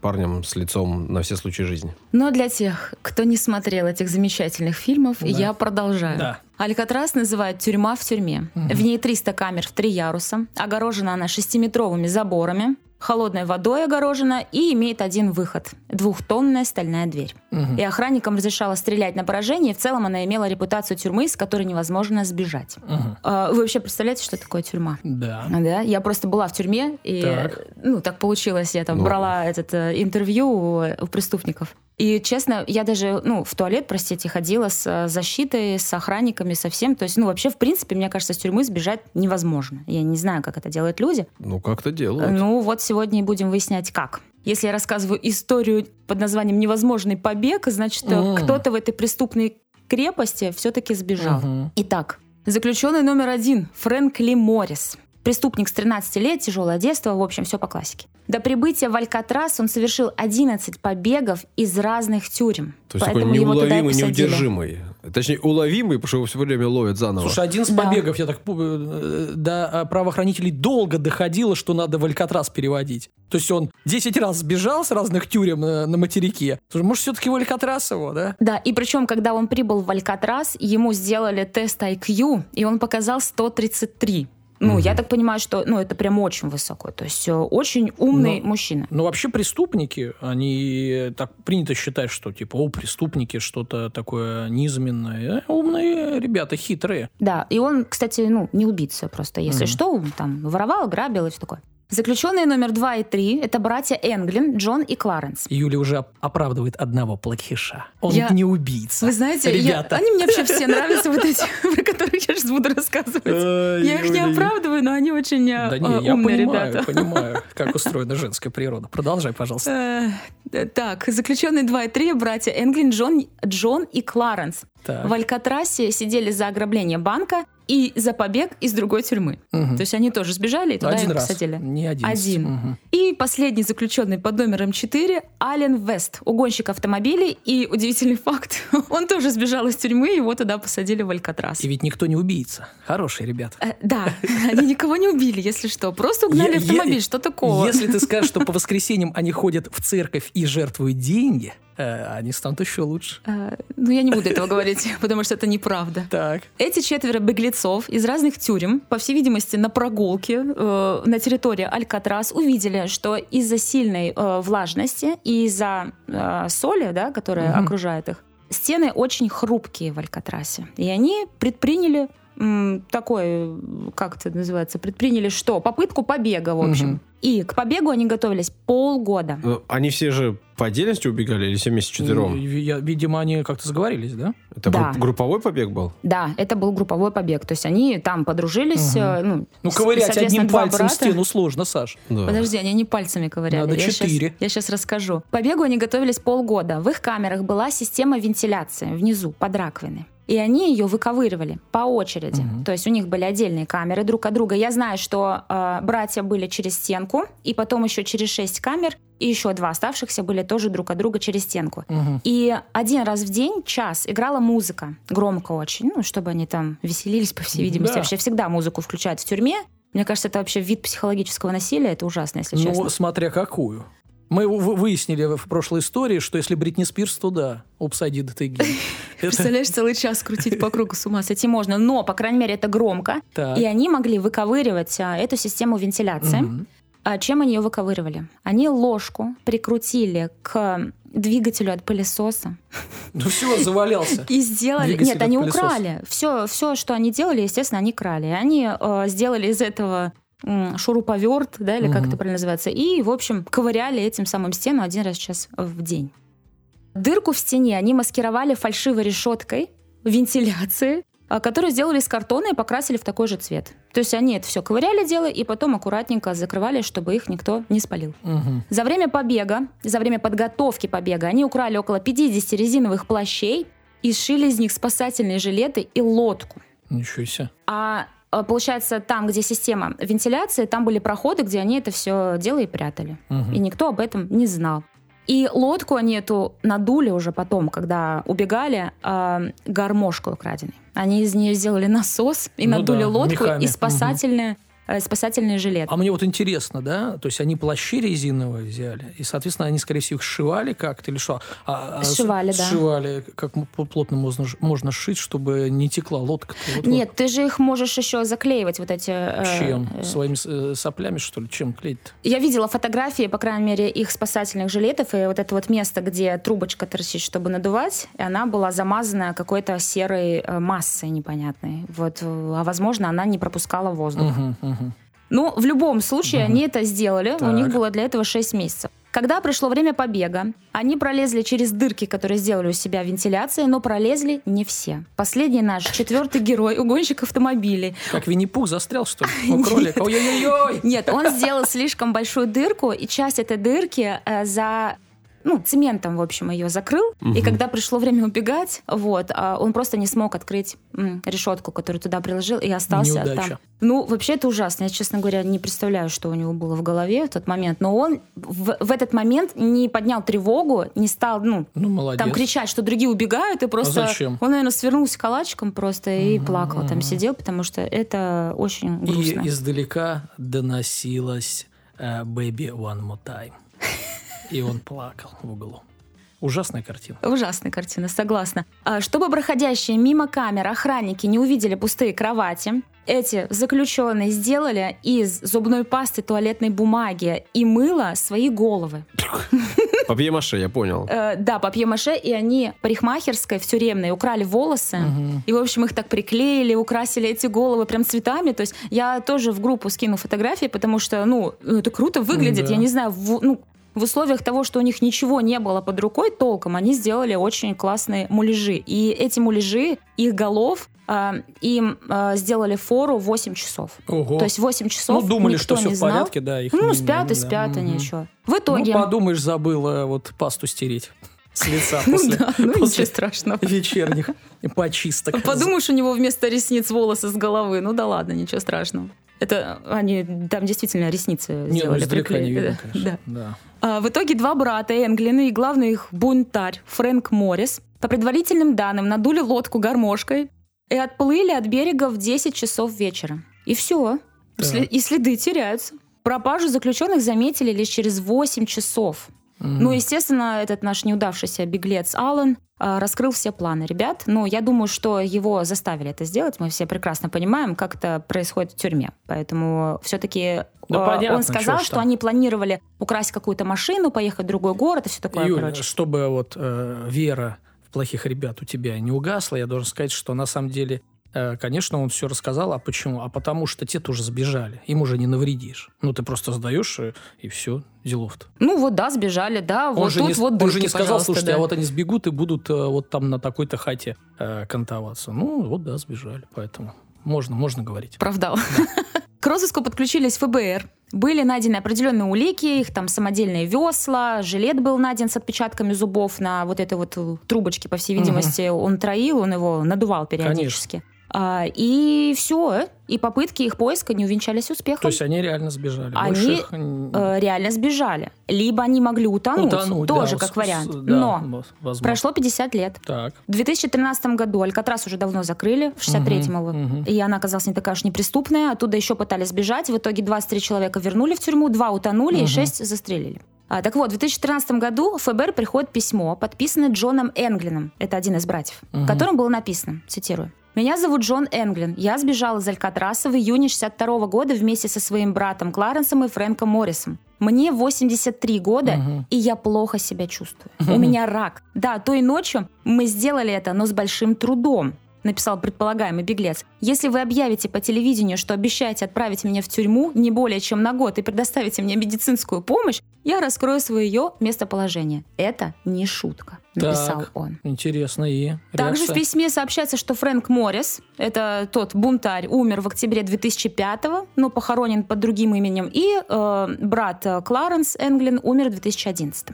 парнем с лицом на все случаи жизни. Но для тех, кто не смотрел этих замечательных фильмов, Да. я продолжаю. Да. Алькатрас называют тюрьма в тюрьме. Мгм. В ней 300 камер в три яруса. Огорожена она шестиметровыми заборами. Холодной водой огорожена и имеет один выход – двухтонная стальная дверь. Мгм. И охранникам разрешала стрелять на поражение, и в целом она имела репутацию тюрьмы, с которой невозможно сбежать. Мгм. А, Вы вообще представляете, что такое тюрьма? Да. Да, я просто была в тюрьме, и Так. ну так получилось, я там Ну. брала этот э, интервью у, у преступников. И честно, я даже ну в туалет, простите, ходила с э, защитой, с охранниками, со всем. То есть, ну вообще в принципе, мне кажется, с тюрьмы сбежать невозможно. Я не знаю, как это делают люди. Ну, как-то делают. Ну вот сегодня и будем выяснять, как. Если я рассказываю историю под названием «Невозможный побег», значит, М. кто-то в этой преступной крепости все-таки сбежал. Мгм. Итак, заключенный номер один Фрэнк Ли Моррис. Преступник с 13 лет, тяжелое детство, в общем, все по классике. До прибытия в Алькатрас он совершил 11 побегов из разных тюрем. То есть Поэтому такой неуловимый, неудержимый. Точнее, уловимый, потому что его все время ловят заново. Слушай, один из Да. побегов, я так помню, э, до э, правоохранителей долго доходило, что надо в Алькатрас переводить. То есть он 10 раз сбежал с разных тюрем на, на материке. Слушай, может, все-таки в Алькатрас его, да? Да, и причем, когда он прибыл в Алькатрас, ему сделали тест IQ, и он показал 133. Ну, я так понимаю, что ну, это прям очень высоко. То есть э, очень умный Но- мужчина. Ну, вообще преступники, они так принято считать, что типа, о, преступники, что-то такое низменное. Э, Умные ребята, хитрые. Да, и он, кстати, ну, не убийца просто. Если Мгм. что, там воровал, грабил и все такое. Заключенные номер два и три – это братья Энглин, Джон и Кларенс. Юля уже оп- оправдывает одного плохиша. Он Я- не убийца. Вы знаете, я- Ребята. они мне вообще все [laughs] нравятся, вот эти, [laughs] про которых я сейчас буду рассказывать. Я их не оправдываю, но они очень э, Да не, я умные понимаю, ребята. понимаю, [laughs] как устроена женская природа. Продолжай, пожалуйста. Э, Так, заключенные 2 и 3 братья Энглин, Джон, Джон и Кларенс. Так. В Алькатрасе сидели за ограбление банка и за побег из другой тюрьмы. Мгм. То есть они тоже сбежали и туда Один их раз, посадили. не один. Один. Мгм. И последний заключенный под номером 4 Ален Вест, угонщик автомобилей. И удивительный факт, он тоже сбежал из тюрьмы, его туда посадили в Алькатрас. И ведь никто не убийца. Хорошие ребята. Э, Да, [laughs] они никого не убили, если что. Просто угнали автомобиль, что такого? Если ты скажешь, что по [laughs] воскресеньям они ходят в церковь и жертвуют деньги, они станут еще лучше. Э, Ну, я не буду этого говорить, [laughs] потому что это неправда. Так. Эти четверо беглецов из разных тюрем, по всей видимости, на прогулке э, на территории Алькатрас увидели, что из-за сильной э, влажности и из-за э, соли, да, которая окружает их, стены очень хрупкие в Алькатрасе. И они предприняли такой, как это называется, предприняли что? Попытку побега, в общем. Мгм. И к побегу они готовились полгода. Ну, Они все же по отдельности убегали или все вместе четвером? Видимо, они как-то сговорились, да? Это Да. групп- групповой побег был? Да, это был групповой побег. То есть они там подружились. Э, Ну, Ну, с- ковырять одним пальцем в брата. стену сложно, Саш. Да. Подожди, они не пальцами ковыряли. Надо я четыре. Сейчас, я сейчас расскажу. К побегу они готовились полгода. В их камерах была система вентиляции внизу, под раковиной. И они ее выковыривали по очереди. Мгм. То есть у них были отдельные камеры друг от друга. Я знаю, что э, братья были через стенку, и потом еще через шесть камер, и еще два оставшихся были тоже друг от друга через стенку. Мгм. И один раз в день, час, играла музыка. Громко очень, ну, чтобы они там веселились, по всей видимости. Да. Вообще всегда музыку включают в тюрьме. Мне кажется, это вообще вид психологического насилия. Это ужасно, если честно. Ну, смотря какую. Мы вы- выяснили в прошлой истории, что если Бритни Спирс, то да, Down Again. Это [laughs] Представляешь, целый час крутить по кругу с ума сойти можно. Но, по крайней мере, это громко. так. И они могли выковыривать а, эту систему вентиляции. А чем они ее выковыривали? Они ложку прикрутили к двигателю от пылесоса Ну все, завалялся. [laughs] и сделали... Двигатель Нет, они пылесоса. украли. Все, все, что они делали, естественно, они крали. Они э, сделали из этого шуруповерт, да, или как Мгм. это правильно называется, и, в общем, ковыряли этим самым стену один раз сейчас в день. Дырку в стене они маскировали фальшивой решеткой вентиляции, а, которую сделали из картона и покрасили в такой же цвет. То есть они это все ковыряли дело и потом аккуратненько закрывали, чтобы их никто не спалил. Мгм. За время побега, за время подготовки побега, они украли около 50 резиновых плащей и сшили из них спасательные жилеты и лодку. Ничего себе. А, получается, там, где система вентиляции, там были проходы, где они это все дело и прятали. Мгм. И никто об этом не знал. И лодку они эту надули уже потом, когда убегали, а, гармошкой украденной. Они из нее сделали насос и Ну надули да, лодку мехами. и спасательные, э, спасательные жилеты. А мне вот интересно, да, то есть они плащи резиновые взяли, и, соответственно, они, скорее всего, их сшивали как-то или что? А, а Сшивали, да. Сшивали, как плотно можно, можно сшить, чтобы не текла лодка. Нет, ты же их можешь еще заклеивать, вот эти... э, Чем? э, Своими э, соплями, что ли? Чем клеить-то? Я видела фотографии, по крайней мере, их спасательных жилетов, и вот это вот место, где трубочка торчит, чтобы надувать, и она была замазана какой-то серой э, массой непонятной. Вот, э, а возможно, она не пропускала воздух. Мгм, мгм. Ну, в любом случае, они это сделали. У них было для этого 6 месяцев. Когда пришло время побега, они пролезли через дырки, которые сделали у себя вентиляции, но пролезли не все. Последний наш четвертый герой, угонщик автомобилей, Как Винни-Пух застрял, что ли? У кролика. Ой-ой-ой! Нет, он сделал слишком большую дырку, и часть этой дырки э, за ну, цементом, в общем, ее закрыл. И когда пришло время убегать, вот, а он просто не смог открыть решетку, которую туда приложил, и остался Неудача. там. Ну, вообще это ужасно. Я, честно говоря, не представляю, что у него было в голове в тот момент. Но он в, в этот момент не поднял тревогу, не стал, ну, Ну, молодец. там кричать, что другие убегают, и просто... зачем? Он, наверное, свернулся калачиком просто и Мгм, плакал там, сидел, потому что это очень грустно. И издалека доносилось э, «Baby one more time». [laughs] И он плакал в углу. Ужасная картина. Ужасная картина, согласна. А, Чтобы проходящие мимо камер охранники не увидели пустые кровати, эти заключенные сделали из зубной пасты, туалетной бумаги и мыла свои головы. Папье-маше, я понял. Э, да, папье-маше, и они парикмахерской в тюремной украли волосы. И, в общем, их так приклеили, украсили эти головы прям цветами. То есть я тоже в группу скину фотографии, потому что, ну, ну, это круто выглядит. Да. Я не знаю, в, ну, в условиях того, что у них ничего не было под рукой толком, они сделали очень классные муляжи. И эти муляжи, их голов, а, им а, сделали фору 8 часов. Ого. То есть 8 часов ну, думали, никто что все не в знал. порядке, да. Их Ну, не- спят и да. спят они Мгм. еще. В итоге... Ну, подумаешь, забыла вот пасту стереть с лица [laughs] Ну после, да, ну после ничего страшного. вечерних [laughs] почисток. Подумаешь, у него вместо ресниц волосы с головы. Ну да ладно, ничего страшного. Это они там действительно ресницы Не, ну, сделали. издалека не приклеили. видно, конечно. да. Да. А, в итоге два брата Энглин и главный их бунтарь Фрэнк Моррис по предварительным данным надули лодку гармошкой и отплыли от берега в 10 часов вечера. И все. Так. И следы теряются. Пропажу заключенных заметили лишь через 8 часов. Ну, естественно, этот наш неудавшийся беглец Аллен а, раскрыл все планы ребят. Но я думаю, что его заставили это сделать. Мы все прекрасно понимаем, как это происходит в тюрьме. Поэтому все-таки Да понятно, он сказал, что там. они планировали украсть какую-то машину, поехать в другой город и все такое Юль, прочее. чтобы вот э, вера в плохих ребят у тебя не угасла, я должен сказать, что на самом деле конечно, он все рассказал. А почему? А потому что те тоже сбежали. Им уже не навредишь. Ну, ты просто сдаешь, и, и все, делов-то. Ну, вот да, сбежали, да. Он вот же тут не, вот он дырки, же не сказал, слушайте, да. а вот они сбегут и будут э, вот там на такой-то хате э, кантоваться. Ну, вот да, сбежали, поэтому можно, можно говорить. Оправдал. [laughs] К розыску подключились ФБР. Были найдены определенные улики, их там самодельные весла, жилет был найден с отпечатками зубов на вот этой вот э, трубочке, по всей видимости. Он троил, он его надувал периодически. А, и все. И попытки их поиска не увенчались успехом. То есть они реально сбежали. Они, их, Э, реально сбежали. Либо они могли утонуть, утонуть, тоже да, как вариант. да, Но возможно. прошло 50 лет. Так. В 2013 году Алькатрас уже давно закрыли, в 63-м его. мгм. И она оказалась не такая уж неприступная. Оттуда еще пытались сбежать. В итоге 23 человека вернули в тюрьму, два утонули и шесть застрелили. А, так вот, в 2013 году в ФБР приходит письмо, подписанное Джоном Энглином. Это один из братьев. В котором было написано, цитирую. «Меня зовут Джон Энглин. Я сбежал из Алькатраса в июне 62 года вместе со своим братом Кларенсом и Фрэнком Моррисом. Мне 83 года, и я плохо себя чувствую. [laughs] У меня рак. Да, той ночью мы сделали это, но с большим трудом написал предполагаемый беглец. Если вы объявите по телевидению, что обещаете отправить меня в тюрьму не более чем на год и предоставите мне медицинскую помощь, я раскрою свое местоположение. Это не шутка, написал Так. он. Интересно. И Также в письме сообщается, что Фрэнк Моррис, это тот бунтарь, умер в октябре 2005 но похоронен под другим именем, и э, брат Кларенс Энглин умер в 2011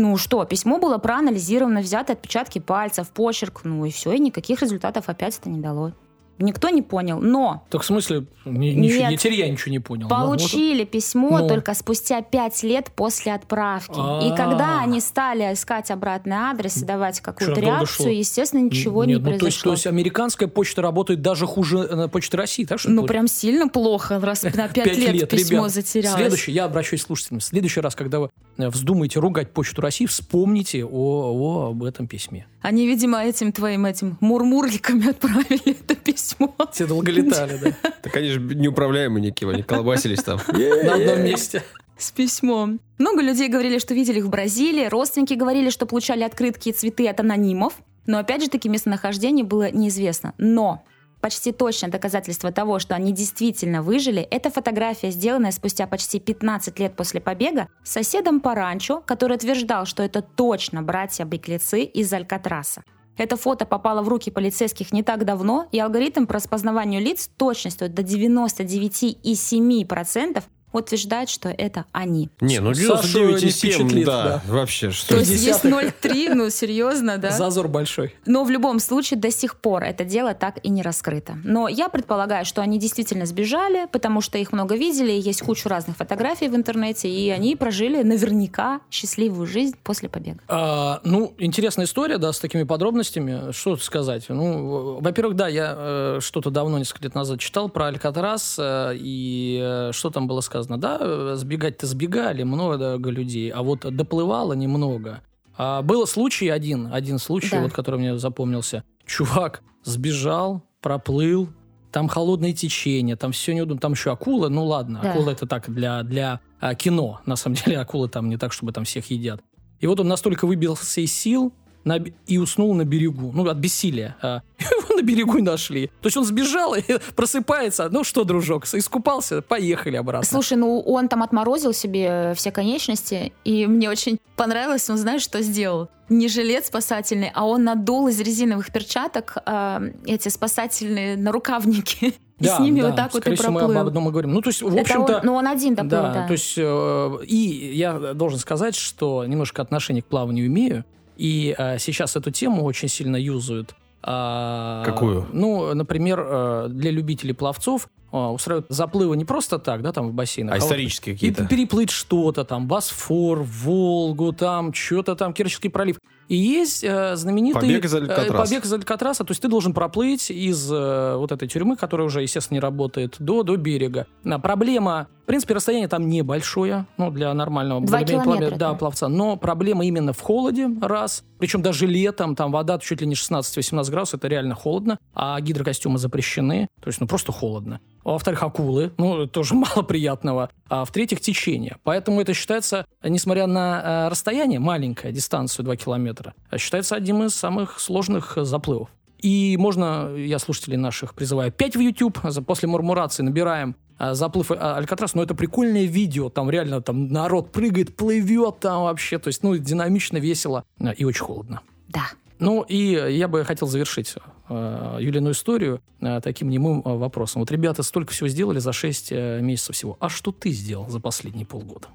ну что, письмо было проанализировано, взяты отпечатки пальцев, почерк, ну и все, и никаких результатов опять это не дало. Никто не понял, но Так в смысле, ни- ничего, Нет. не- теперь я ничего не понял. Ну, вот- Получили письмо Ну. только спустя пять лет после отправки. А. И когда они стали искать обратный адрес и давать какую-то реакцию, естественно, ничего не Нет, ну, то есть, произошло. то есть американская почта работает даже хуже э, почты России, так что Ну, прям сильно плохо, раз на [laughs] пять лет, письмо ребят. затерялось. Следующий, я обращаюсь к слушателям. В следующий раз, когда вы э, вздумаете ругать почту России, вспомните о, о- об этом письме. Они, видимо, этим твоим этим мурмурликами [laughs] отправили это письмо. Все долго летали, да, Так они же неуправляемые некие, они колбасились там. [laughs] на одном месте. с письмом. Много людей говорили, что видели их в Бразилии, родственники говорили, что получали открытки и цветы от анонимов, но опять же таки местонахождение было неизвестно. Но почти точное доказательство того, что они действительно выжили, это фотография, сделанная спустя почти 15 лет после побега соседом по ранчо, который утверждал, что это точно братья-беглецы из Алькатраса. Это фото попало в руки полицейских не так давно, и алгоритм по распознаванию лиц точностью до 99,7% утверждает, что это они. Не, ну Сашу не 99,7, впечатлит, да, да. вообще, что То есть есть десятых. 0,3, ну серьезно, да? Зазор большой. Но в любом случае до сих пор это дело так и не раскрыто. Но я предполагаю, что они действительно сбежали, потому что их много видели, есть куча разных фотографий в интернете, и они прожили наверняка счастливую жизнь после побега. А, ну, интересная история, да, с такими подробностями. Что тут сказать? Ну, во-первых, да, я э, что-то давно, несколько лет назад читал про Алькатрас, э, и э, что там было сказано? Да, э, сбегать-то сбегали много людей, а вот доплывало немного. А был случай один, один случай, Да. вот, который мне запомнился. Чувак сбежал, проплыл, там холодное течение, там все неудобно, там еще акула, ну ладно, Да. акула это так для, для а, кино, на самом деле акулы там не так, чтобы там всех едят. И вот он настолько выбился из сил на и уснул на берегу, ну, от бессилия. а. [laughs] Его на берегу нашли. То есть он сбежал и [laughs] просыпается. Ну что, дружок, искупался, поехали обратно. Слушай, ну он там отморозил себе все конечности, и мне очень понравилось, он знаешь, что сделал? Не жилет спасательный, а он надул из резиновых перчаток э, эти спасательные нарукавники. [laughs] И Да, с ними да, вот так вот и всего, мы проплыл. об одном и говорим. Ну, то есть, в общем-то... ну, он один доплыл, да, да. то есть, э, и я должен сказать, что немножко отношение к плаванию имею, и э, сейчас эту тему очень сильно юзают. А, Какую? Ну, например, э, для любителей пловцов устраивают заплывы не просто так, да, там в бассейнах. А вот исторические и какие-то? переплыть что-то там, Босфор, Волгу, там, что-то там, Керченский пролив. И есть э, знаменитый... Побег из э, Алькатраса. побег из Алькатраса. То есть ты должен проплыть из э, вот этой тюрьмы, которая уже, естественно, не работает, до, до берега. А, проблема... В принципе, расстояние там небольшое, ну, для нормального Два километра, да, да. пловца. Но проблема именно в холоде, раз. Причем даже летом, там вода чуть ли не 16-18 градусов, это реально холодно. А гидрокостюмы запрещены. То есть, ну, просто холодно. А Во-вторых, акулы, ну, тоже [laughs] мало приятного. А в-третьих, течение. Поэтому это считается, несмотря на э, расстояние, маленькое, дистанцию 2 километра, а считается одним из самых сложных э, заплывов. И можно, я слушателей наших призываю, опять в YouTube, после мурмурации набираем заплыв Алькатрас, но это прикольное видео, там реально там народ прыгает, плывет там вообще, то есть, ну, динамично, весело и очень холодно. Да. Ну, и я бы хотел завершить э, Юлину историю э, таким немым э, вопросом. Вот ребята столько всего сделали за 6 месяцев всего. А что ты сделал за последние полгода?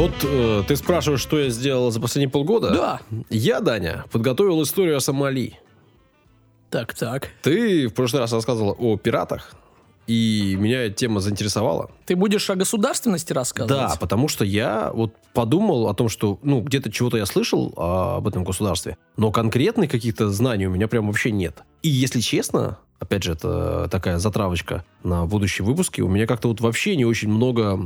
Вот э, ты спрашиваешь, что я сделал за последние полгода? Да. Я, Даня, подготовил историю о Сомали. Так, так. Ты в прошлый раз рассказывал о пиратах, и меня эта тема заинтересовала. Ты будешь о государственности рассказывать? Да, потому что я вот подумал о том, что, ну, где-то чего-то я слышал а, об этом государстве, но конкретных каких-то знаний у меня прям вообще нет. И если честно, опять же, это такая затравочка на будущие выпуски, у меня как-то вот вообще не очень много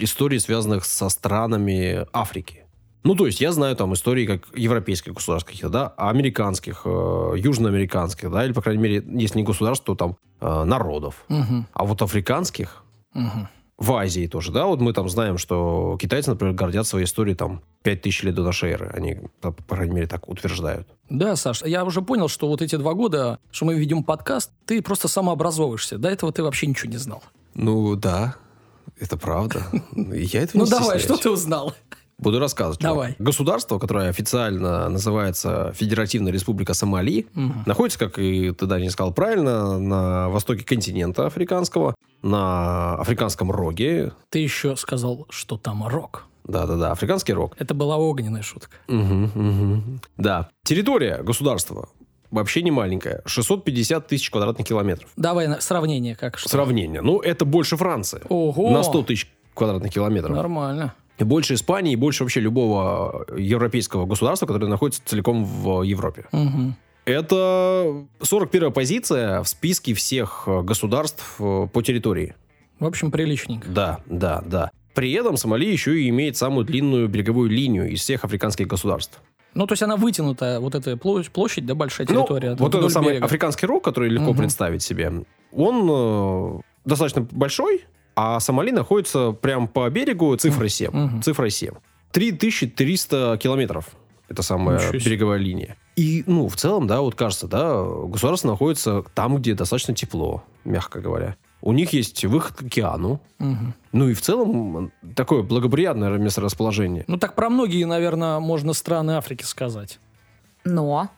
историй, связанных со странами Африки. Ну, то есть я знаю там истории как европейских государств каких-то, да, американских, э, южноамериканских, да, или, по крайней мере, если не государств, то там э, народов. Мгм, А вот африканских мгм. в Азии тоже, да, вот мы там знаем, что китайцы, например, гордят своей историей там 5000 лет до нашей эры. Они, по крайней мере, так утверждают. Да, Саш, я уже понял, что вот эти два года, что мы ведем подкаст, ты просто самообразовываешься. До этого ты вообще ничего не знал. Ну, да, это правда. Я этого Ну не давай, стесняюсь. что ты узнал? Буду рассказывать. чувак. Давай. Государство, которое официально называется Федеративная Республика Сомали, находится, как и ты, Даня, сказал правильно, на востоке континента африканского, на африканском роге. Ты еще сказал, что там рок. Да-да-да, африканский рог. Это была огненная шутка. Мгм, мгм. Да. Территория государства вообще не маленькая. 650 тысяч квадратных километров. Давай на- сравнение как что. Сравнение. Ну, это больше Франции. Ого. На 100 тысяч квадратных километров. Нормально. Больше Испании, и больше вообще любого европейского государства, которое находится целиком в Европе. Мгм. Это 41 позиция в списке всех государств э, по территории. В общем, приличненько. Да, да, да. При этом Сомали еще и имеет самую длинную береговую линию из всех африканских государств. Ну, то есть она вытянутая, вот эта площадь, да, большая Ну, территория. вот вдоль этот самый берега. африканский рог, который легко Мгм. представить себе, он э, достаточно большой, а Сомали находится прямо по берегу цифрой 7. Мгм. Цифрой 7. 3300 километров. Это самая береговая линия. И, ну, в целом, да, вот кажется, да, государство находится там, где достаточно тепло, мягко говоря. У них есть выход к океану. Мгм. Ну и в целом такое благоприятное месторасположение. Ну, так про многие, наверное, можно страны Африки сказать. Но.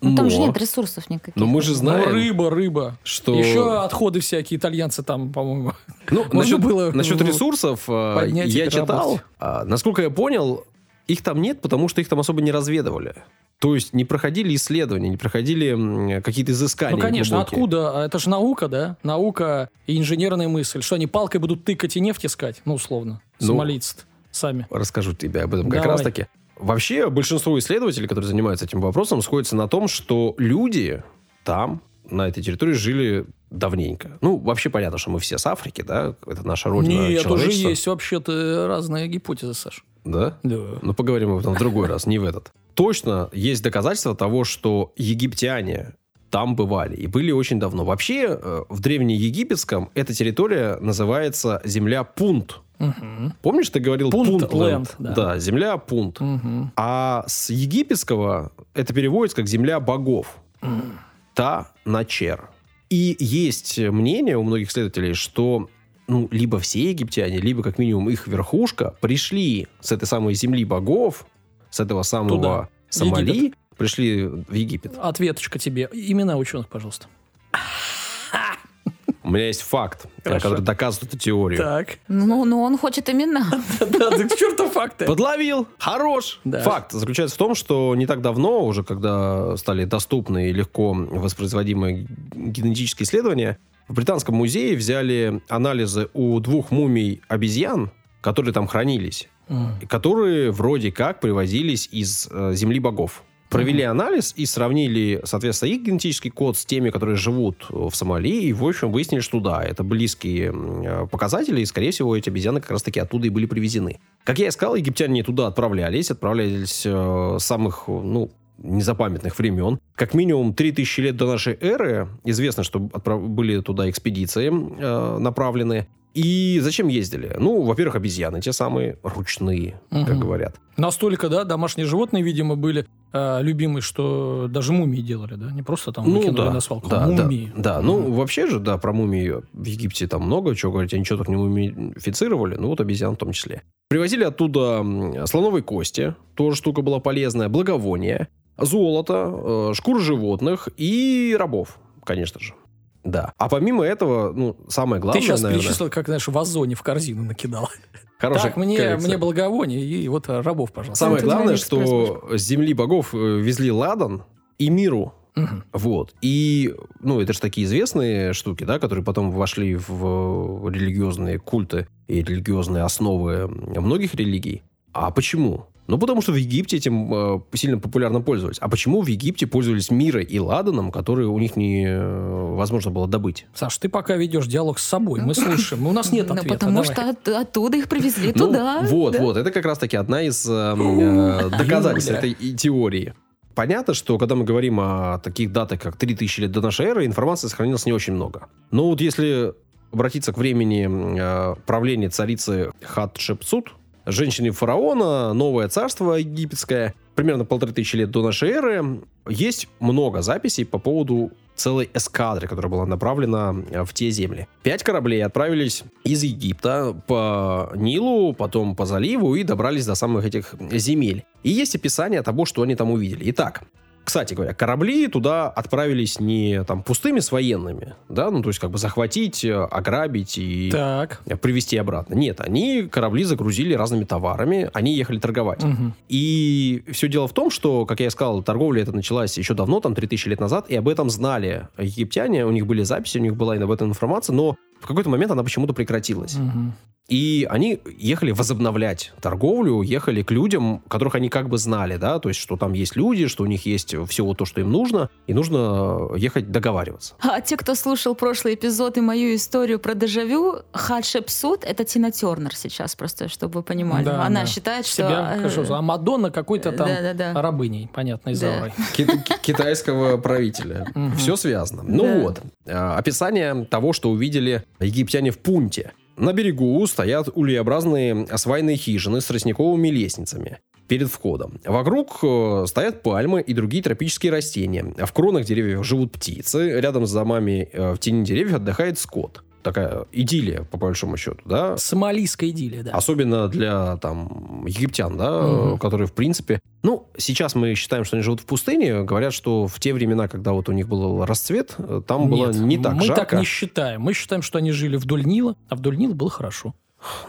Ну, там же нет ресурсов никаких. Но мы же знаем, Ну, рыба, рыба. что... Еще отходы всякие итальянцы там, по-моему. Ну, [laughs] насчет, было насчет ресурсов э, я читал. а, насколько я понял, их там нет, потому что их там особо не разведывали. То есть не проходили исследования, не проходили какие-то изыскания. Ну, конечно, глубокие. откуда? Это же наука, да? Наука и инженерная мысль. Что они палкой будут тыкать и нефть искать? Ну, условно. Ну, Сомалийцы сами. Расскажу тебе об этом как Давай. раз таки. Вообще, большинство исследователей, которые занимаются этим вопросом, сходятся на том, что люди там, на этой территории, жили давненько. Ну, вообще понятно, что мы все с Африки, да? Это наша родина Нет, уже есть вообще-то разные гипотезы, Саш. Да? Да. Ну, поговорим об этом в другой раз, не в этот. Точно есть доказательства того, что египтяне там бывали и были очень давно. Вообще, э, в древнеегипетском эта территория называется земля Пунт. Мгм. Помнишь, ты говорил Пунт Пунтленд? ленд, да. земля Пунт. Мгм. А с египетского это переводится как земля богов. Та Начер. И есть мнение у многих исследователей, что ну, либо все египтяне, либо как минимум их верхушка пришли с этой самой земли богов, с этого самого Туда, Сомали, Египет. пришли в Египет. Ответочка тебе. Имена ученых, пожалуйста. У меня есть факт, Хорошо. который доказывает эту теорию. Так. Ну, ну, он хочет имена. [laughs] Да, да к черту факты. Подловил! Хорош! Да. Факт заключается в том, что не так давно, уже когда стали доступны и легко воспроизводимые генетические исследования, в Британском музее взяли анализы у двух мумий обезьян, которые там хранились, которые вроде как привозились из э, земли богов. Провели анализ и сравнили, соответственно, их генетический код с теми, которые живут в Сомали, и, в общем, выяснили, что да, это близкие э, показатели, и, скорее всего, эти обезьяны как раз-таки оттуда и были привезены. Как я и сказал, египтяне туда отправлялись, отправлялись э, самых, ну, незапамятных времен. Как минимум 3000 лет до нашей эры известно, что были туда экспедиции э, направлены. И зачем ездили? Ну, во-первых, обезьяны те самые, ручные, угу. как говорят. Настолько, да, домашние животные, видимо, были э, любимые, что даже мумии делали, да? Не просто там ну, да, на свалку, да, а мумии. Да, да. Угу. ну, вообще же, да, про мумии в Египте там много чего говорить, они что-то не мумифицировали, ну, вот обезьян в том числе. Привозили оттуда слоновые кости, тоже штука была полезная, благовония, золото, э, шкуры животных и рабов, конечно же. Да. А помимо этого, ну, самое главное, Ты сейчас наверное... перечислил, как, знаешь, в озоне в корзину накидал. Хорошая так, мне, мне благовоние и вот рабов, пожалуйста. Самое главное, что с земли богов э, везли ладан и миру. Угу. Вот. И, ну, это же такие известные штуки, да, которые потом вошли в религиозные культы и религиозные основы многих религий. А почему? Ну, потому что в Египте этим э, сильно популярно пользовались. А почему в Египте пользовались мирой и ладаном, которые у них невозможно э, было добыть? Саш, ты пока ведешь диалог с собой, мы слушаем. У нас нет ну, ответа. Потому что оттуда их привезли ну, туда. Вот, вот. Это как раз-таки одна из э, доказательств этой теории. Понятно, что когда мы говорим о таких датах, как 3000 лет до нашей эры, информации сохранилось не очень много. Но вот если обратиться к времени правления царицы Хатшепсут, женщине фараона, новое царство египетское, примерно полторы тысячи лет до нашей эры, есть много записей по поводу целой эскадры, которая была направлена э, в те земли. Пять кораблей отправились из Египта по Нилу, потом по заливу и добрались до самых этих земель. И есть описание того, что они там увидели. Итак, кстати говоря, корабли туда отправились не там пустыми с военными, да, ну то есть как бы захватить, э, ограбить и так. привезти обратно. Нет, они корабли загрузили разными товарами, они ехали торговать. Угу. И все дело в том, что, как я сказал, торговля это началась еще давно, там 3000 лет назад, и об этом знали египтяне, у них были записи, у них была об этом информация, но в какой-то момент она почему-то прекратилась. Угу. И они ехали возобновлять торговлю, ехали к людям, которых они как бы знали, да, то есть, что там есть люди, что у них есть всего то, что им нужно, и нужно ехать договариваться. А те, кто слушал прошлый эпизод и мою историю про дежавю, Хатшепсут — это Тина Тернер сейчас, просто чтобы вы понимали. Да, Она да. считает, что... Себя, э, а Мадонна какой-то там да, да, да. рабыней, понятно, из Да. Китайского правителя. Все связано. Ну вот, описание того, что увидели египтяне в Пунте. На берегу стоят ульеобразные свайные хижины с тростниковыми лестницами перед входом. Вокруг э, стоят пальмы и другие тропические растения. В кронах деревьев живут птицы. Рядом с домами э, в тени деревьев отдыхает скот. Такая идиллия, по большому счету, да? Сомалийская идиллия, да. Особенно для там египтян, да, э, которые в принципе, ну сейчас мы считаем, что они живут в пустыне, говорят, что в те времена, когда вот у них был расцвет, там было Нет, не так мы жарко. так не считаем. Мы считаем, что они жили вдоль Нила, а вдоль Нила было хорошо.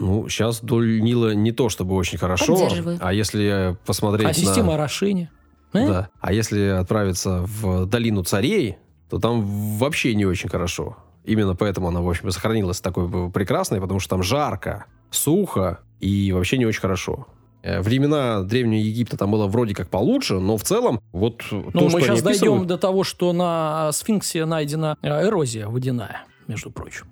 Ну сейчас вдоль Нила не то чтобы очень хорошо, а если посмотреть А на- система орошения? э? да, а если отправиться в долину царей, то там вообще не очень хорошо. Именно поэтому она, в общем, и сохранилась такой э, прекрасной, потому что там жарко, сухо и вообще не очень хорошо. Э, Времена Древнего Египта там было вроде как получше, но в целом вот Ну, то, мы что сейчас они дойдем описывают- до того, что на сфинксе найдена э, эрозия водяная, между прочим.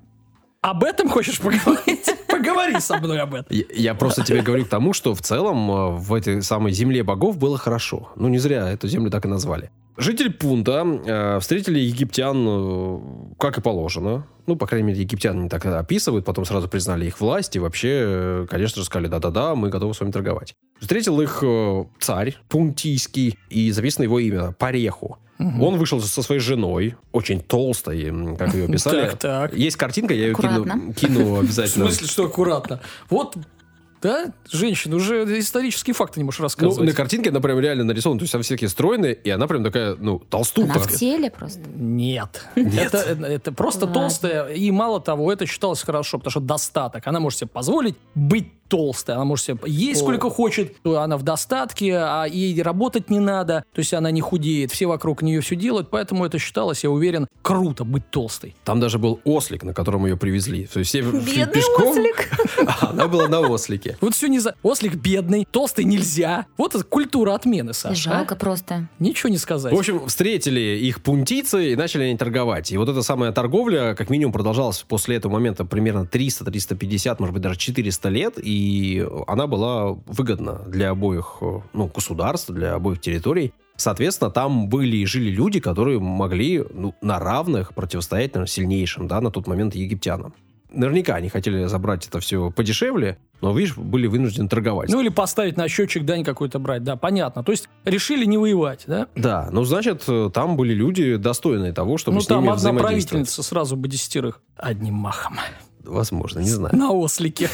Об этом хочешь поговорить? [laughs] Поговори со мной об этом. Я, я просто тебе говорю к тому, что в целом э, в этой самой земле богов было хорошо. Ну, не зря эту землю так и назвали. Жители Пунта э, встретили египтян, э, как и положено. Ну, по крайней мере, египтяне так описывают, потом сразу признали их власть и вообще, э, конечно же, сказали, да-да-да, мы готовы с вами торговать. Встретил их э, царь пунтийский, и записано его имя, Пареху. Он вышел со своей женой, очень толстой, как ее описали. Так, так. Есть картинка, я ее кину, кину [laughs] В обязательно. смысле, что аккуратно? Вот, да, женщина, уже исторические факты не можешь Ну, рассказывать. на картинке она прям реально нарисована, то есть она все такие стройные, и она прям такая, ну, толстуха. Она в теле просто. Нет. Это, это просто Ладно. толстая. И мало того, это считалось хорошо, потому что достаток. Она может себе позволить быть толстой. Она может себе есть О. сколько хочет. то Она в достатке, а ей работать не надо. То есть она не худеет. Все вокруг нее все делают. Поэтому это считалось, я уверен, круто быть толстой. Там даже был ослик, на котором ее привезли. То есть все Бедный пешком, ослик. [laughs] а она была на ослике. Вот все не за... Ослик бедный, толстый нельзя. Вот это культура отмены, Саша. Жалко а? просто. Ничего не сказать. В общем, встретили их пунтийцы и начали они торговать. И вот эта самая торговля, как минимум, продолжалась после этого момента примерно 300-350, может быть, даже 400 лет. И она была выгодна для обоих э, ну, государств, для обоих территорий. Соответственно, там были и жили люди, которые могли ну, на равных противостоять, наверное, сильнейшим, да, на тот момент египтянам. Наверняка они хотели забрать это все подешевле, но, видишь, были вынуждены торговать. Ну или поставить на счетчик дань какой-то брать, да, понятно. То есть решили не воевать, да? Да, ну значит, там были люди достойные того, чтобы ну с ними там одна взаимодействовать. правительница сразу бы десятерых одним махом. Возможно, не знаю. На ослике.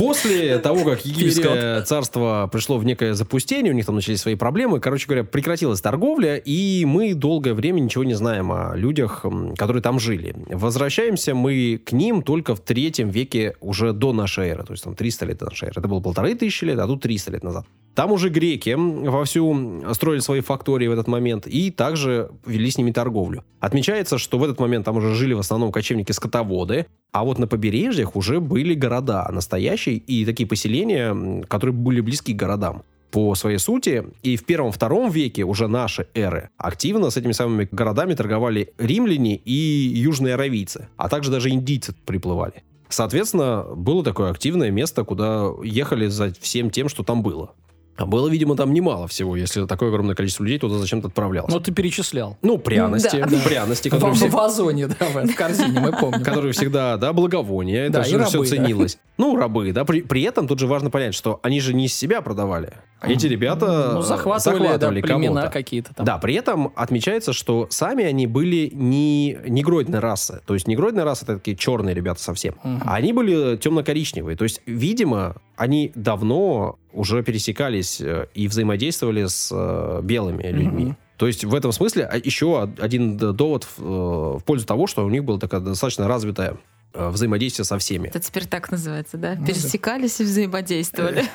После того, как египетское царство пришло в некое запустение, у них там начались свои проблемы, короче говоря, прекратилась торговля, и мы долгое время ничего не знаем о людях, которые там жили. Возвращаемся мы к ним только в третьем веке уже до нашей эры, то есть там 300 лет до нашей эры. Это было полторы тысячи лет, а тут 300 лет назад. Там уже греки вовсю строили свои фактории в этот момент и также вели с ними торговлю. Отмечается, что в этот момент там уже жили в основном кочевники-скотоводы, а вот на побережьях уже были города настоящие и такие поселения, которые были близки к городам по своей сути. И в первом-втором веке уже нашей эры активно с этими самыми городами торговали римляне и южные аравийцы, а также даже индийцы приплывали. Соответственно, было такое активное место, куда ехали за всем тем, что там было. А было, видимо, там немало всего, если такое огромное количество людей туда зачем-то отправлялось. Ну ты перечислял. Ну, пряности, Да. пряности, В, которые, в все- вазоне, да, в в корзине, мы помним. которые всегда, да, благовония, это Да, и же все рабы, да. ценилось. Ну, рабы, да. При, при этом тут же важно понять, что они же не из себя продавали. Эти ребята Ну, э, захватывали, да, племена какие-то там. Да, при этом отмечается, что сами они были не негроидной расы. То есть негроидная раса это такие черные ребята совсем. А они были темно-коричневые. То есть, видимо, они давно уже пересекались э, и взаимодействовали с э, белыми людьми. Мгм. То есть в этом смысле а, еще од- один довод в, э, в пользу того, что у них было такое достаточно развитое взаимодействие со всеми. Это теперь так называется, да? Ну да. Пересекались и взаимодействовали. [laughs]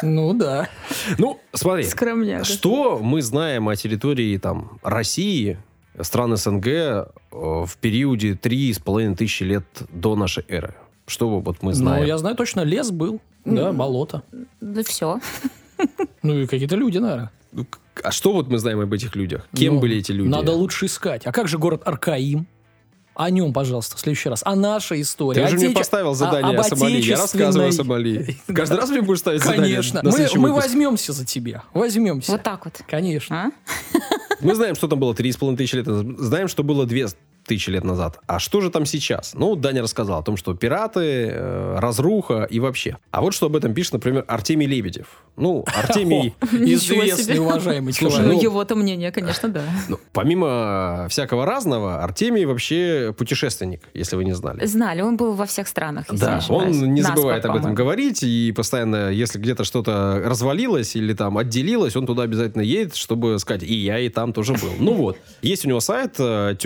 Ну да. Ну, смотри, Скромняга. что мы знаем о территории там России, стран СНГ в периоде три с половиной тысячи лет до нашей эры? Что вот мы Ну, знаем? я знаю точно, лес был, да, болото. Да все. Ну и какие-то люди, наверное. Ну, А что вот мы знаем об этих людях? Кем Ну, были эти люди? Надо лучше искать. А как же город Аркаим? О нем, пожалуйста, в следующий раз. А наша история. Ты уже мне Отече- поставил задание а- о, Сомали. Я рассказываю о отечественной- Сомали. Каждый раз мне будешь ставить задание Конечно. Мы, возьмемся за тебя. Возьмемся. Вот так вот. Конечно. А? Мы знаем, что там было 3,5 тысячи лет. Знаем, что было 2 тысячи лет назад. А что же там сейчас? Ну, Даня рассказал о том, что пираты, э, разруха и вообще. А вот что об этом пишет, например, Артемий Лебедев. Ну, [laughs] Артемий... [laughs] Известный, уважаемый человек. Ну, ну- его-то мнение, конечно, да. [laughs] ну, помимо всякого разного, Артемий вообще путешественник, если вы не знали. Знали, он был во всех странах, Да, он не забывает об этом говорить, и постоянно, если где-то что-то развалилось или там отделилось, он туда обязательно едет, чтобы сказать, и я и там тоже был. Ну вот, есть у него сайт э,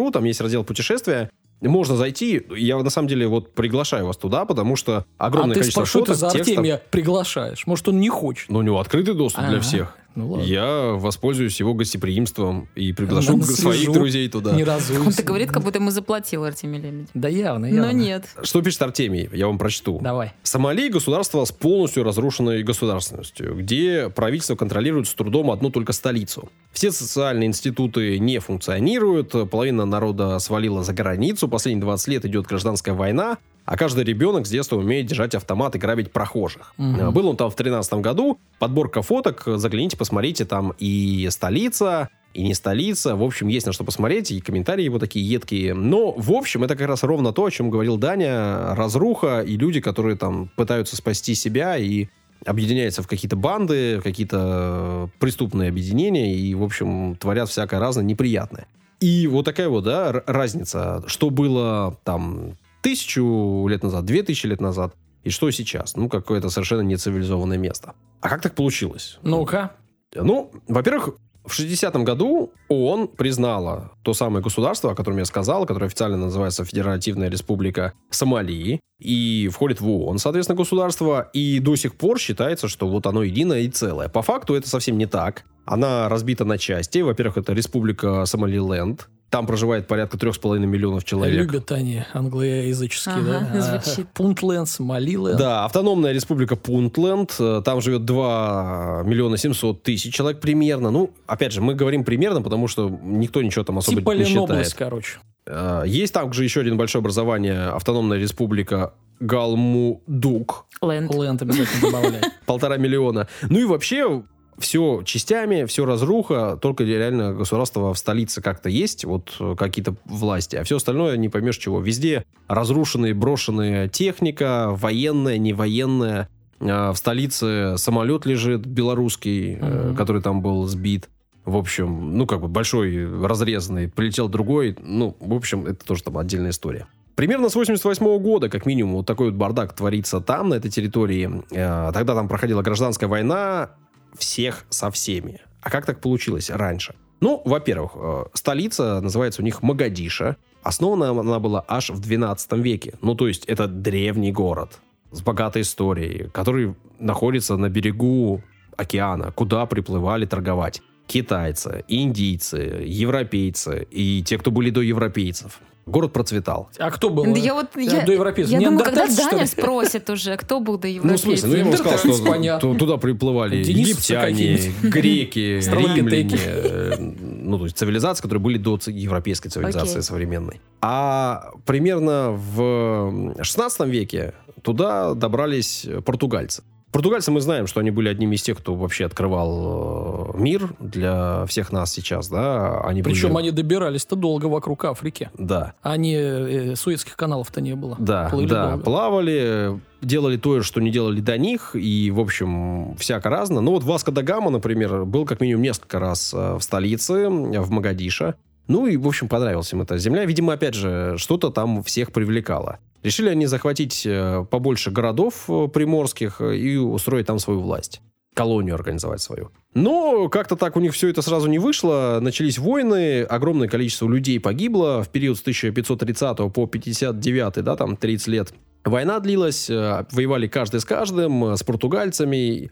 tema.ru, там есть раздел путешествия, можно зайти. Я на самом деле вот приглашаю вас туда, потому что огромное а ты количество ты фоток, за текстов. Артемия приглашаешь? Может, он не хочет? Но у него открытый доступ для Ага. всех. Ну ладно. Я воспользуюсь его гостеприимством и приглашу Ладно, своих слежу. друзей туда. Не разуйся. Он так говорит, как будто ему заплатил Артемий Лебедев. Да явно, явно. Но нет. Что пишет Артемий? Я вам прочту. Давай. Сомали – государство с полностью разрушенной государственностью, где правительство контролирует с трудом одну только столицу. Все социальные институты не функционируют, половина народа свалила за границу, последние 20 лет идет гражданская война, а каждый ребенок с детства умеет держать автомат и грабить прохожих. А, Был он там в 2013 году, подборка фоток, загляните, посмотрите, там и столица, и не столица. В общем, есть на что посмотреть, и комментарии его такие едкие. Но, в общем, это как раз ровно то, о чем говорил Даня. Разруха и люди, которые там пытаются спасти себя и объединяются в какие-то банды, в какие-то преступные объединения и, в общем, творят всякое разное неприятное. И вот такая вот, да, разница, что было там тысячу лет назад, две тысячи лет назад, и что сейчас. Ну, какое-то совершенно нецивилизованное место. А как так получилось? Ну-ка. Ну, во-первых, в 60-м году ООН признала то самое государство, о котором я сказал, которое официально называется Федеративная Республика Сомали, и входит в ООН, соответственно, государство, и до сих пор считается, что вот оно единое и целое. По факту это совсем не так. Она разбита на части. Во-первых, это Республика Сомалиленд. Там проживает порядка 3,5 миллионов человек. Любят они англоязыческие, Ага, да? звучит. [laughs] Пунтленд, Сомалиленд. Да, автономная республика Пунтленд. Э, Там живет 2 миллиона 700 тысяч человек примерно. Ну, опять же, мы говорим примерно, потому что никто ничего там особо Типа не Ленобласть, считает. короче. Э, Есть также еще один большое образование. Автономная республика Галмудук. Лэнд. Ленд обязательно добавляй. [laughs] Полтора миллиона. Ну и вообще, все частями, все разруха, только реально государство в столице как-то есть, вот э, какие-то власти, а все остальное не поймешь чего. Везде разрушенные, брошенная техника, военная, не военная. А в столице самолет лежит белорусский, mm-hmm. который там был сбит. В общем, ну, как бы большой, разрезанный, прилетел другой. Ну, в общем, это тоже там отдельная история. Примерно с 88 года, как минимум, вот такой вот бардак творится там, на этой территории. Э, тогда там проходила гражданская война всех со всеми. А как так получилось раньше? Ну, во-первых, э, столица называется у них Магадиша. Основана она была аж в 12 веке. Ну, то есть это древний город с богатой историей, который находится на берегу океана, куда приплывали торговать китайцы, индийцы, европейцы и те, кто были до европейцев. Город процветал. А кто был? Да я вот, я, до европейцев? Я думаю, когда Даня спросит уже, кто был до европейцев. Ну, в смысле, ну я ему сказал, что туда приплывали египтяне, греки, [laughs] римляне. Э, [laughs] ну, то есть цивилизации, которые были до европейской цивилизации современной. А примерно в 16 веке туда добрались португальцы. Португальцы мы знаем, что они были одними из тех, кто вообще открывал э, мир для всех нас сейчас, да. Они Причем были... они добирались-то долго вокруг Африки. Да. А не э, Суэцких каналов-то не было. Да, Плыли да. Долго. Плавали, делали то, что не делали до них, и, в общем, всяко разно. Ну вот Васко да Гама, например, был как минимум несколько раз э, в столице, в Магадише. Ну и, в общем, понравилась им эта земля. Видимо, опять же, что-то там всех привлекало. Решили они захватить э, побольше городов э, приморских э, и устроить там свою власть. Колонию организовать свою. Но как-то так у них все это сразу не вышло. Начались войны, огромное количество людей погибло в период с 1530 по 59, да, там 30 лет. Война длилась, воевали каждый с каждым, с португальцами.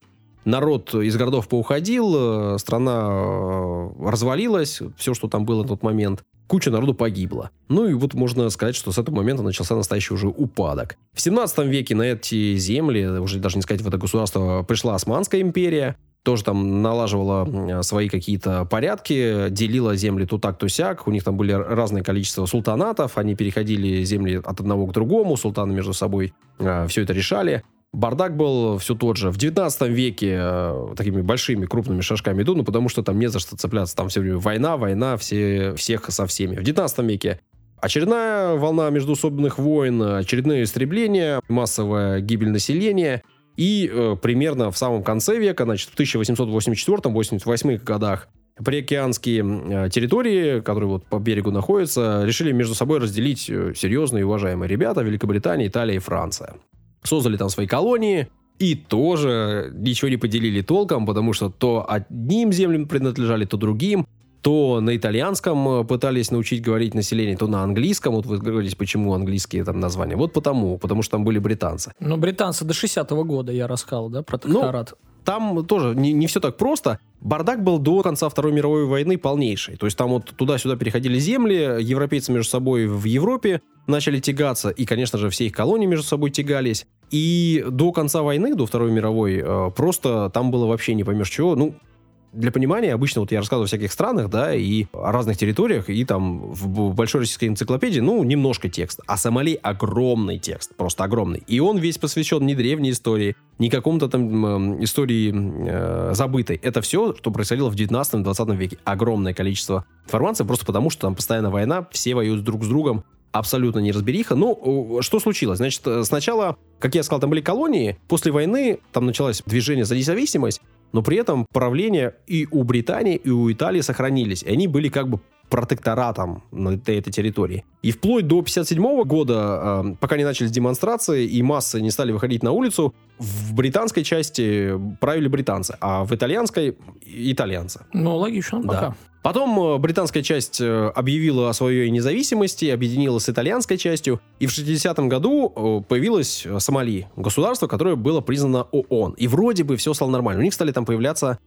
Народ из городов поуходил, страна развалилась, все, что там было на тот момент куча народу погибла. Ну и вот можно сказать, что с этого момента начался настоящий уже упадок. В 17 веке на эти земли, уже даже не сказать в это государство, пришла Османская империя, тоже там налаживала свои какие-то порядки, делила земли то так, то сяк. У них там были разное количество султанатов, они переходили земли от одного к другому, султаны между собой э, все это решали. Бардак был все тот же. В 19 веке э, такими большими, крупными шажками идут, ну, потому что там не за что цепляться. Там все время война, война, все, всех со всеми. В 19 веке очередная волна междуусобных войн, очередное истребление, массовая гибель населения. И э, примерно в самом конце века, значит, в 1884-88 годах, приокеанские э, территории, которые вот по берегу находятся, решили между собой разделить э, серьезные и уважаемые ребята Великобритания, Италия и Франция создали там свои колонии, и тоже ничего не поделили толком, потому что то одним землям принадлежали, то другим. То на итальянском э, пытались научить говорить население, то на английском. Вот вы говорите, почему английские там названия. Вот потому, потому что там были британцы. Но британцы до 60-го года, я рассказал, да, протекторат. Ну, там тоже не, не все так просто. Бардак был до конца Второй мировой войны полнейший. То есть там вот туда-сюда переходили земли, европейцы между собой в Европе начали тягаться, и, конечно же, все их колонии между собой тягались. И до конца войны, до Второй мировой, э, просто там было вообще не поймешь чего. Ну, для понимания, обычно вот я рассказываю о всяких странах, да, и о разных территориях, и там в большой российской энциклопедии, ну, немножко текст. А Сомали огромный текст, просто огромный. И он весь посвящен не древней истории, не какому-то там э, истории э, забытой. Это все, что происходило в 19-20 веке. Огромное количество информации, просто потому что там постоянно война, все воюют друг с другом, абсолютно неразбериха. Ну, что случилось? Значит, э, сначала, как я сказал, там были колонии. После войны там началось движение за независимость, но при этом правления и у Британии, и у Италии сохранились. И они были как бы протекторатом на этой территории. И вплоть до 57 года, э, пока не начались демонстрации и массы не стали выходить на улицу, в британской части правили британцы, а в итальянской – итальянцы. Ну, логично, да. пока. Потом э, британская часть э, объявила о своей независимости, объединилась с итальянской частью, и в 60-м году э, появилось Сомали, государство, которое было признано ООН. И вроде бы все стало нормально. У них стали там появляться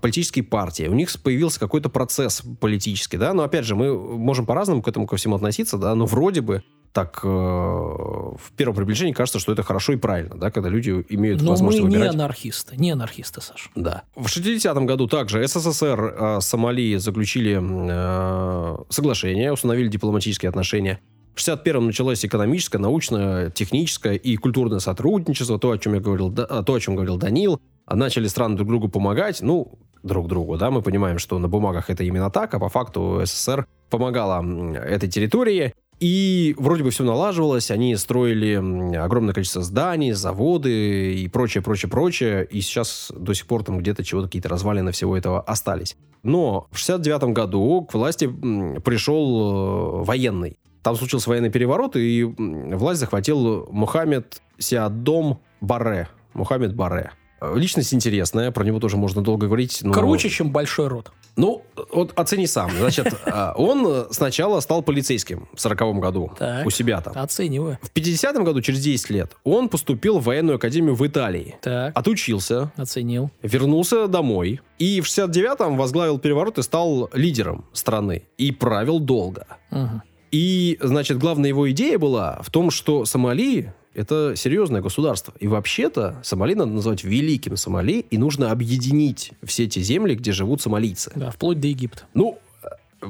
политические партии, у них появился какой-то процесс политический, да, но опять же, мы можем по-разному к этому ко всему относиться, да, но вроде бы так э, в первом приближении кажется, что это хорошо и правильно, да, когда люди имеют Но возможность мы выбирать. не анархисты, не анархисты, Саша. Да. В 60-м году также СССР э, с Сомали заключили э, соглашение, установили дипломатические отношения. В 61-м началось экономическое, научное, техническое и культурное сотрудничество, то, о чем я говорил, то, о чем говорил Данил. Начали страны друг другу помогать. Ну, друг другу, да, мы понимаем, что на бумагах это именно так, а по факту СССР помогала этой территории, и вроде бы все налаживалось, они строили огромное количество зданий, заводы и прочее, прочее, прочее. И сейчас до сих пор там где-то чего-то какие-то развалины всего этого остались. Но в 69 году к власти пришел э, военный. Там случился военный переворот, и власть захватил Мухаммед Сиадом Баре. Мухаммед Баре. Личность интересная, про него тоже можно долго говорить. Но... Круче, чем большой рот. Ну, вот оцени сам. Значит, [laughs] а, он сначала стал полицейским в 40 году так, у себя там. Оцениваю. В 50-м году, через 10 лет, он поступил в военную академию в Италии. Так. Отучился. Оценил. Вернулся домой. И в 69-м возглавил переворот и стал лидером страны. И правил долго. Угу. И, значит, главная его идея была в том, что Сомали это серьезное государство. И вообще-то Сомали надо называть великим Сомали, и нужно объединить все эти земли, где живут сомалийцы. Да, вплоть до Египта. Ну, э,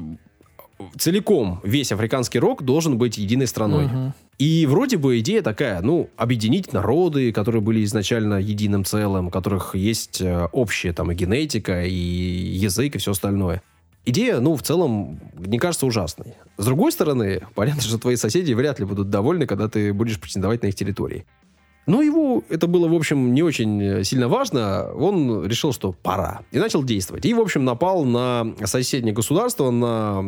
целиком весь африканский рок должен быть единой страной. Угу. И вроде бы идея такая, ну, объединить народы, которые были изначально единым целым, у которых есть э, общая там и генетика, и язык, и все остальное. Идея, ну, в целом, не кажется ужасной. С другой стороны, [laughs] понятно, что твои соседи вряд ли будут довольны, когда ты будешь претендовать на их территории. Но его это было, в общем, не очень сильно важно. Он решил, что пора. И начал действовать. И, в общем, напал на соседнее государство, на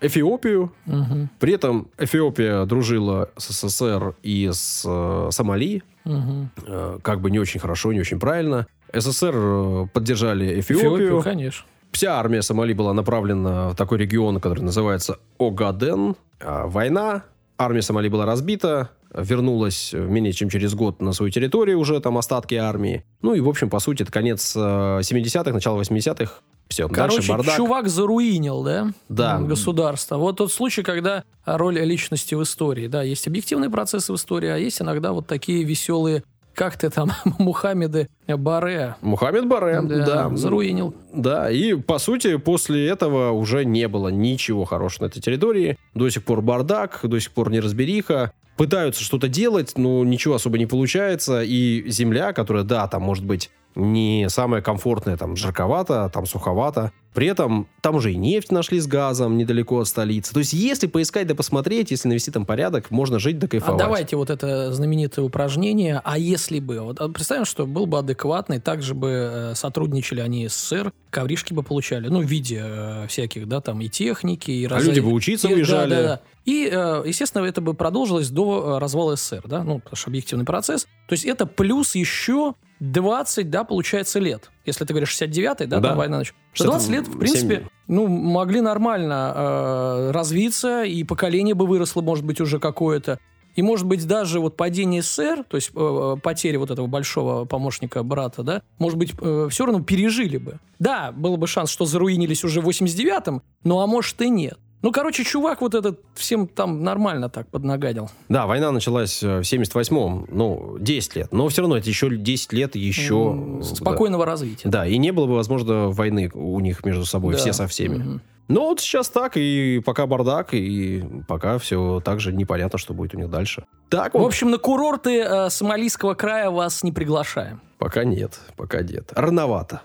Эфиопию. Угу. При этом Эфиопия дружила с СССР и с э, Сомали. Угу. Как бы не очень хорошо, не очень правильно. СССР э, поддержали Эфиопию. Эфиопию, конечно. Вся армия Сомали была направлена в такой регион, который называется Огаден. А, война, армия Сомали была разбита, вернулась менее чем через год на свою территорию уже, там остатки армии. Ну и, в общем, по сути, это конец 70-х, э, начало 80-х. Все, Короче, дальше бардак. чувак заруинил, да? Да. Государство. Вот тот случай, когда роль личности в истории. Да, есть объективные процессы в истории, а есть иногда вот такие веселые как ты там, [laughs] Мухаммеды Баре. Мухаммед Баре, да, да. Заруинил. Да, и, по сути, после этого уже не было ничего хорошего на этой территории. До сих пор бардак, до сих пор неразбериха. Пытаются что-то делать, но ничего особо не получается. И земля, которая, да, там может быть не самая комфортная, там жарковато, там суховато. При этом там уже и нефть нашли с газом недалеко от столицы. То есть, если поискать да посмотреть, если навести там порядок, можно жить да кайфовать. А давайте вот это знаменитое упражнение. А если бы? Вот а представим, что был бы адекватный, также бы э, сотрудничали они с СССР, ковришки бы получали, ну, в виде э, всяких, да, там и техники, и... А раз... люди бы учиться и, уезжали. Да, да, да. И, э, естественно, это бы продолжилось до развала СССР, да, ну, потому что объективный процесс. То есть это плюс еще 20, да, получается, лет. Если ты говоришь 69-й, да, да. там война началась. 20 лет, в принципе, 7... ну, могли нормально э, развиться, и поколение бы выросло, может быть, уже какое-то. И, может быть, даже вот падение СССР, то есть э, потеря вот этого большого помощника брата, да, может быть, э, все равно пережили бы. Да, был бы шанс, что заруинились уже в 89-м, ну, а может и нет. Ну, короче, чувак вот этот всем там нормально так поднагадил. Да, война началась э, в 78-м, ну, 10 лет. Но все равно это еще 10 лет еще... Спокойного да. развития. Да, и не было бы, возможно, войны у них между собой, да. все со всеми. Угу. Ну, вот сейчас так, и пока бардак, и пока все так же непонятно, что будет у них дальше. Так вот. В общем, на курорты э, Сомалийского края вас не приглашаем. Пока нет, пока нет. Рановато.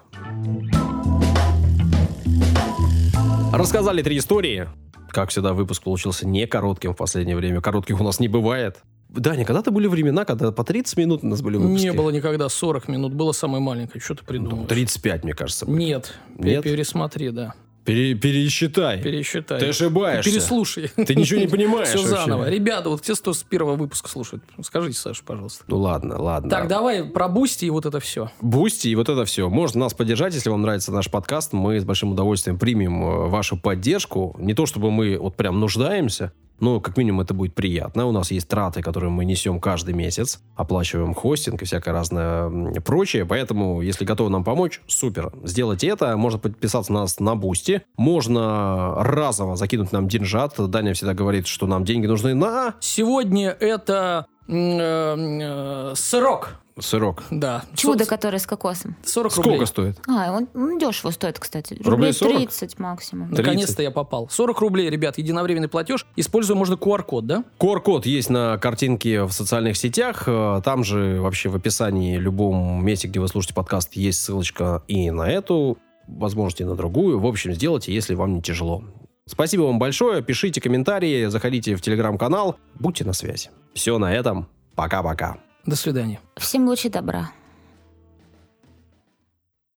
Рассказали три истории. Как всегда, выпуск получился не коротким в последнее время. Коротких у нас не бывает. Да, никогда-то были времена, когда по 30 минут у нас были выпуски. Не было никогда 40 минут, было самое маленькое. Что ты придумал? Ну, 35, мне кажется. Были. Нет, Нет? пересмотри, да. Пере, пересчитай. Пересчитай. Ты ошибаешься. Переслушай. Ты ничего не [laughs] понимаешь Все заново. Ребята, вот те, кто с первого выпуска слушают, скажите, Саша, пожалуйста. Ну ладно, ладно. Так, давай про Бусти и вот это все. Бусти и вот это все. Можно нас поддержать, если вам нравится наш подкаст. Мы с большим удовольствием примем э, вашу поддержку. Не то, чтобы мы вот прям нуждаемся, но как минимум это будет приятно. У нас есть траты, которые мы несем каждый месяц, оплачиваем хостинг и всякое разное прочее. Поэтому, если готовы нам помочь, супер. Сделайте это. Можно подписаться на нас на Бусти. Можно разово закинуть нам деньжат. Даня всегда говорит, что нам деньги нужны на... Сегодня это э, э, срок Сырок. Да. Чудо, которое с кокосом. 40 Сколько рублей. стоит? А, он ну, дешево стоит, кстати. Рублей Рублей 40? 30 максимум. Наконец-то я попал. 40 рублей, ребят, единовременный платеж. Используя можно QR-код, да? QR-код есть на картинке в социальных сетях. Э, Там же вообще в описании любом месте, где вы слушаете подкаст, есть ссылочка и на эту, возможно, и на другую. В общем, сделайте, если вам не тяжело. Спасибо вам большое. Пишите комментарии, заходите в телеграм-канал. Будьте на связи. Все на этом. Пока-пока. До свидания. Всем лучи добра.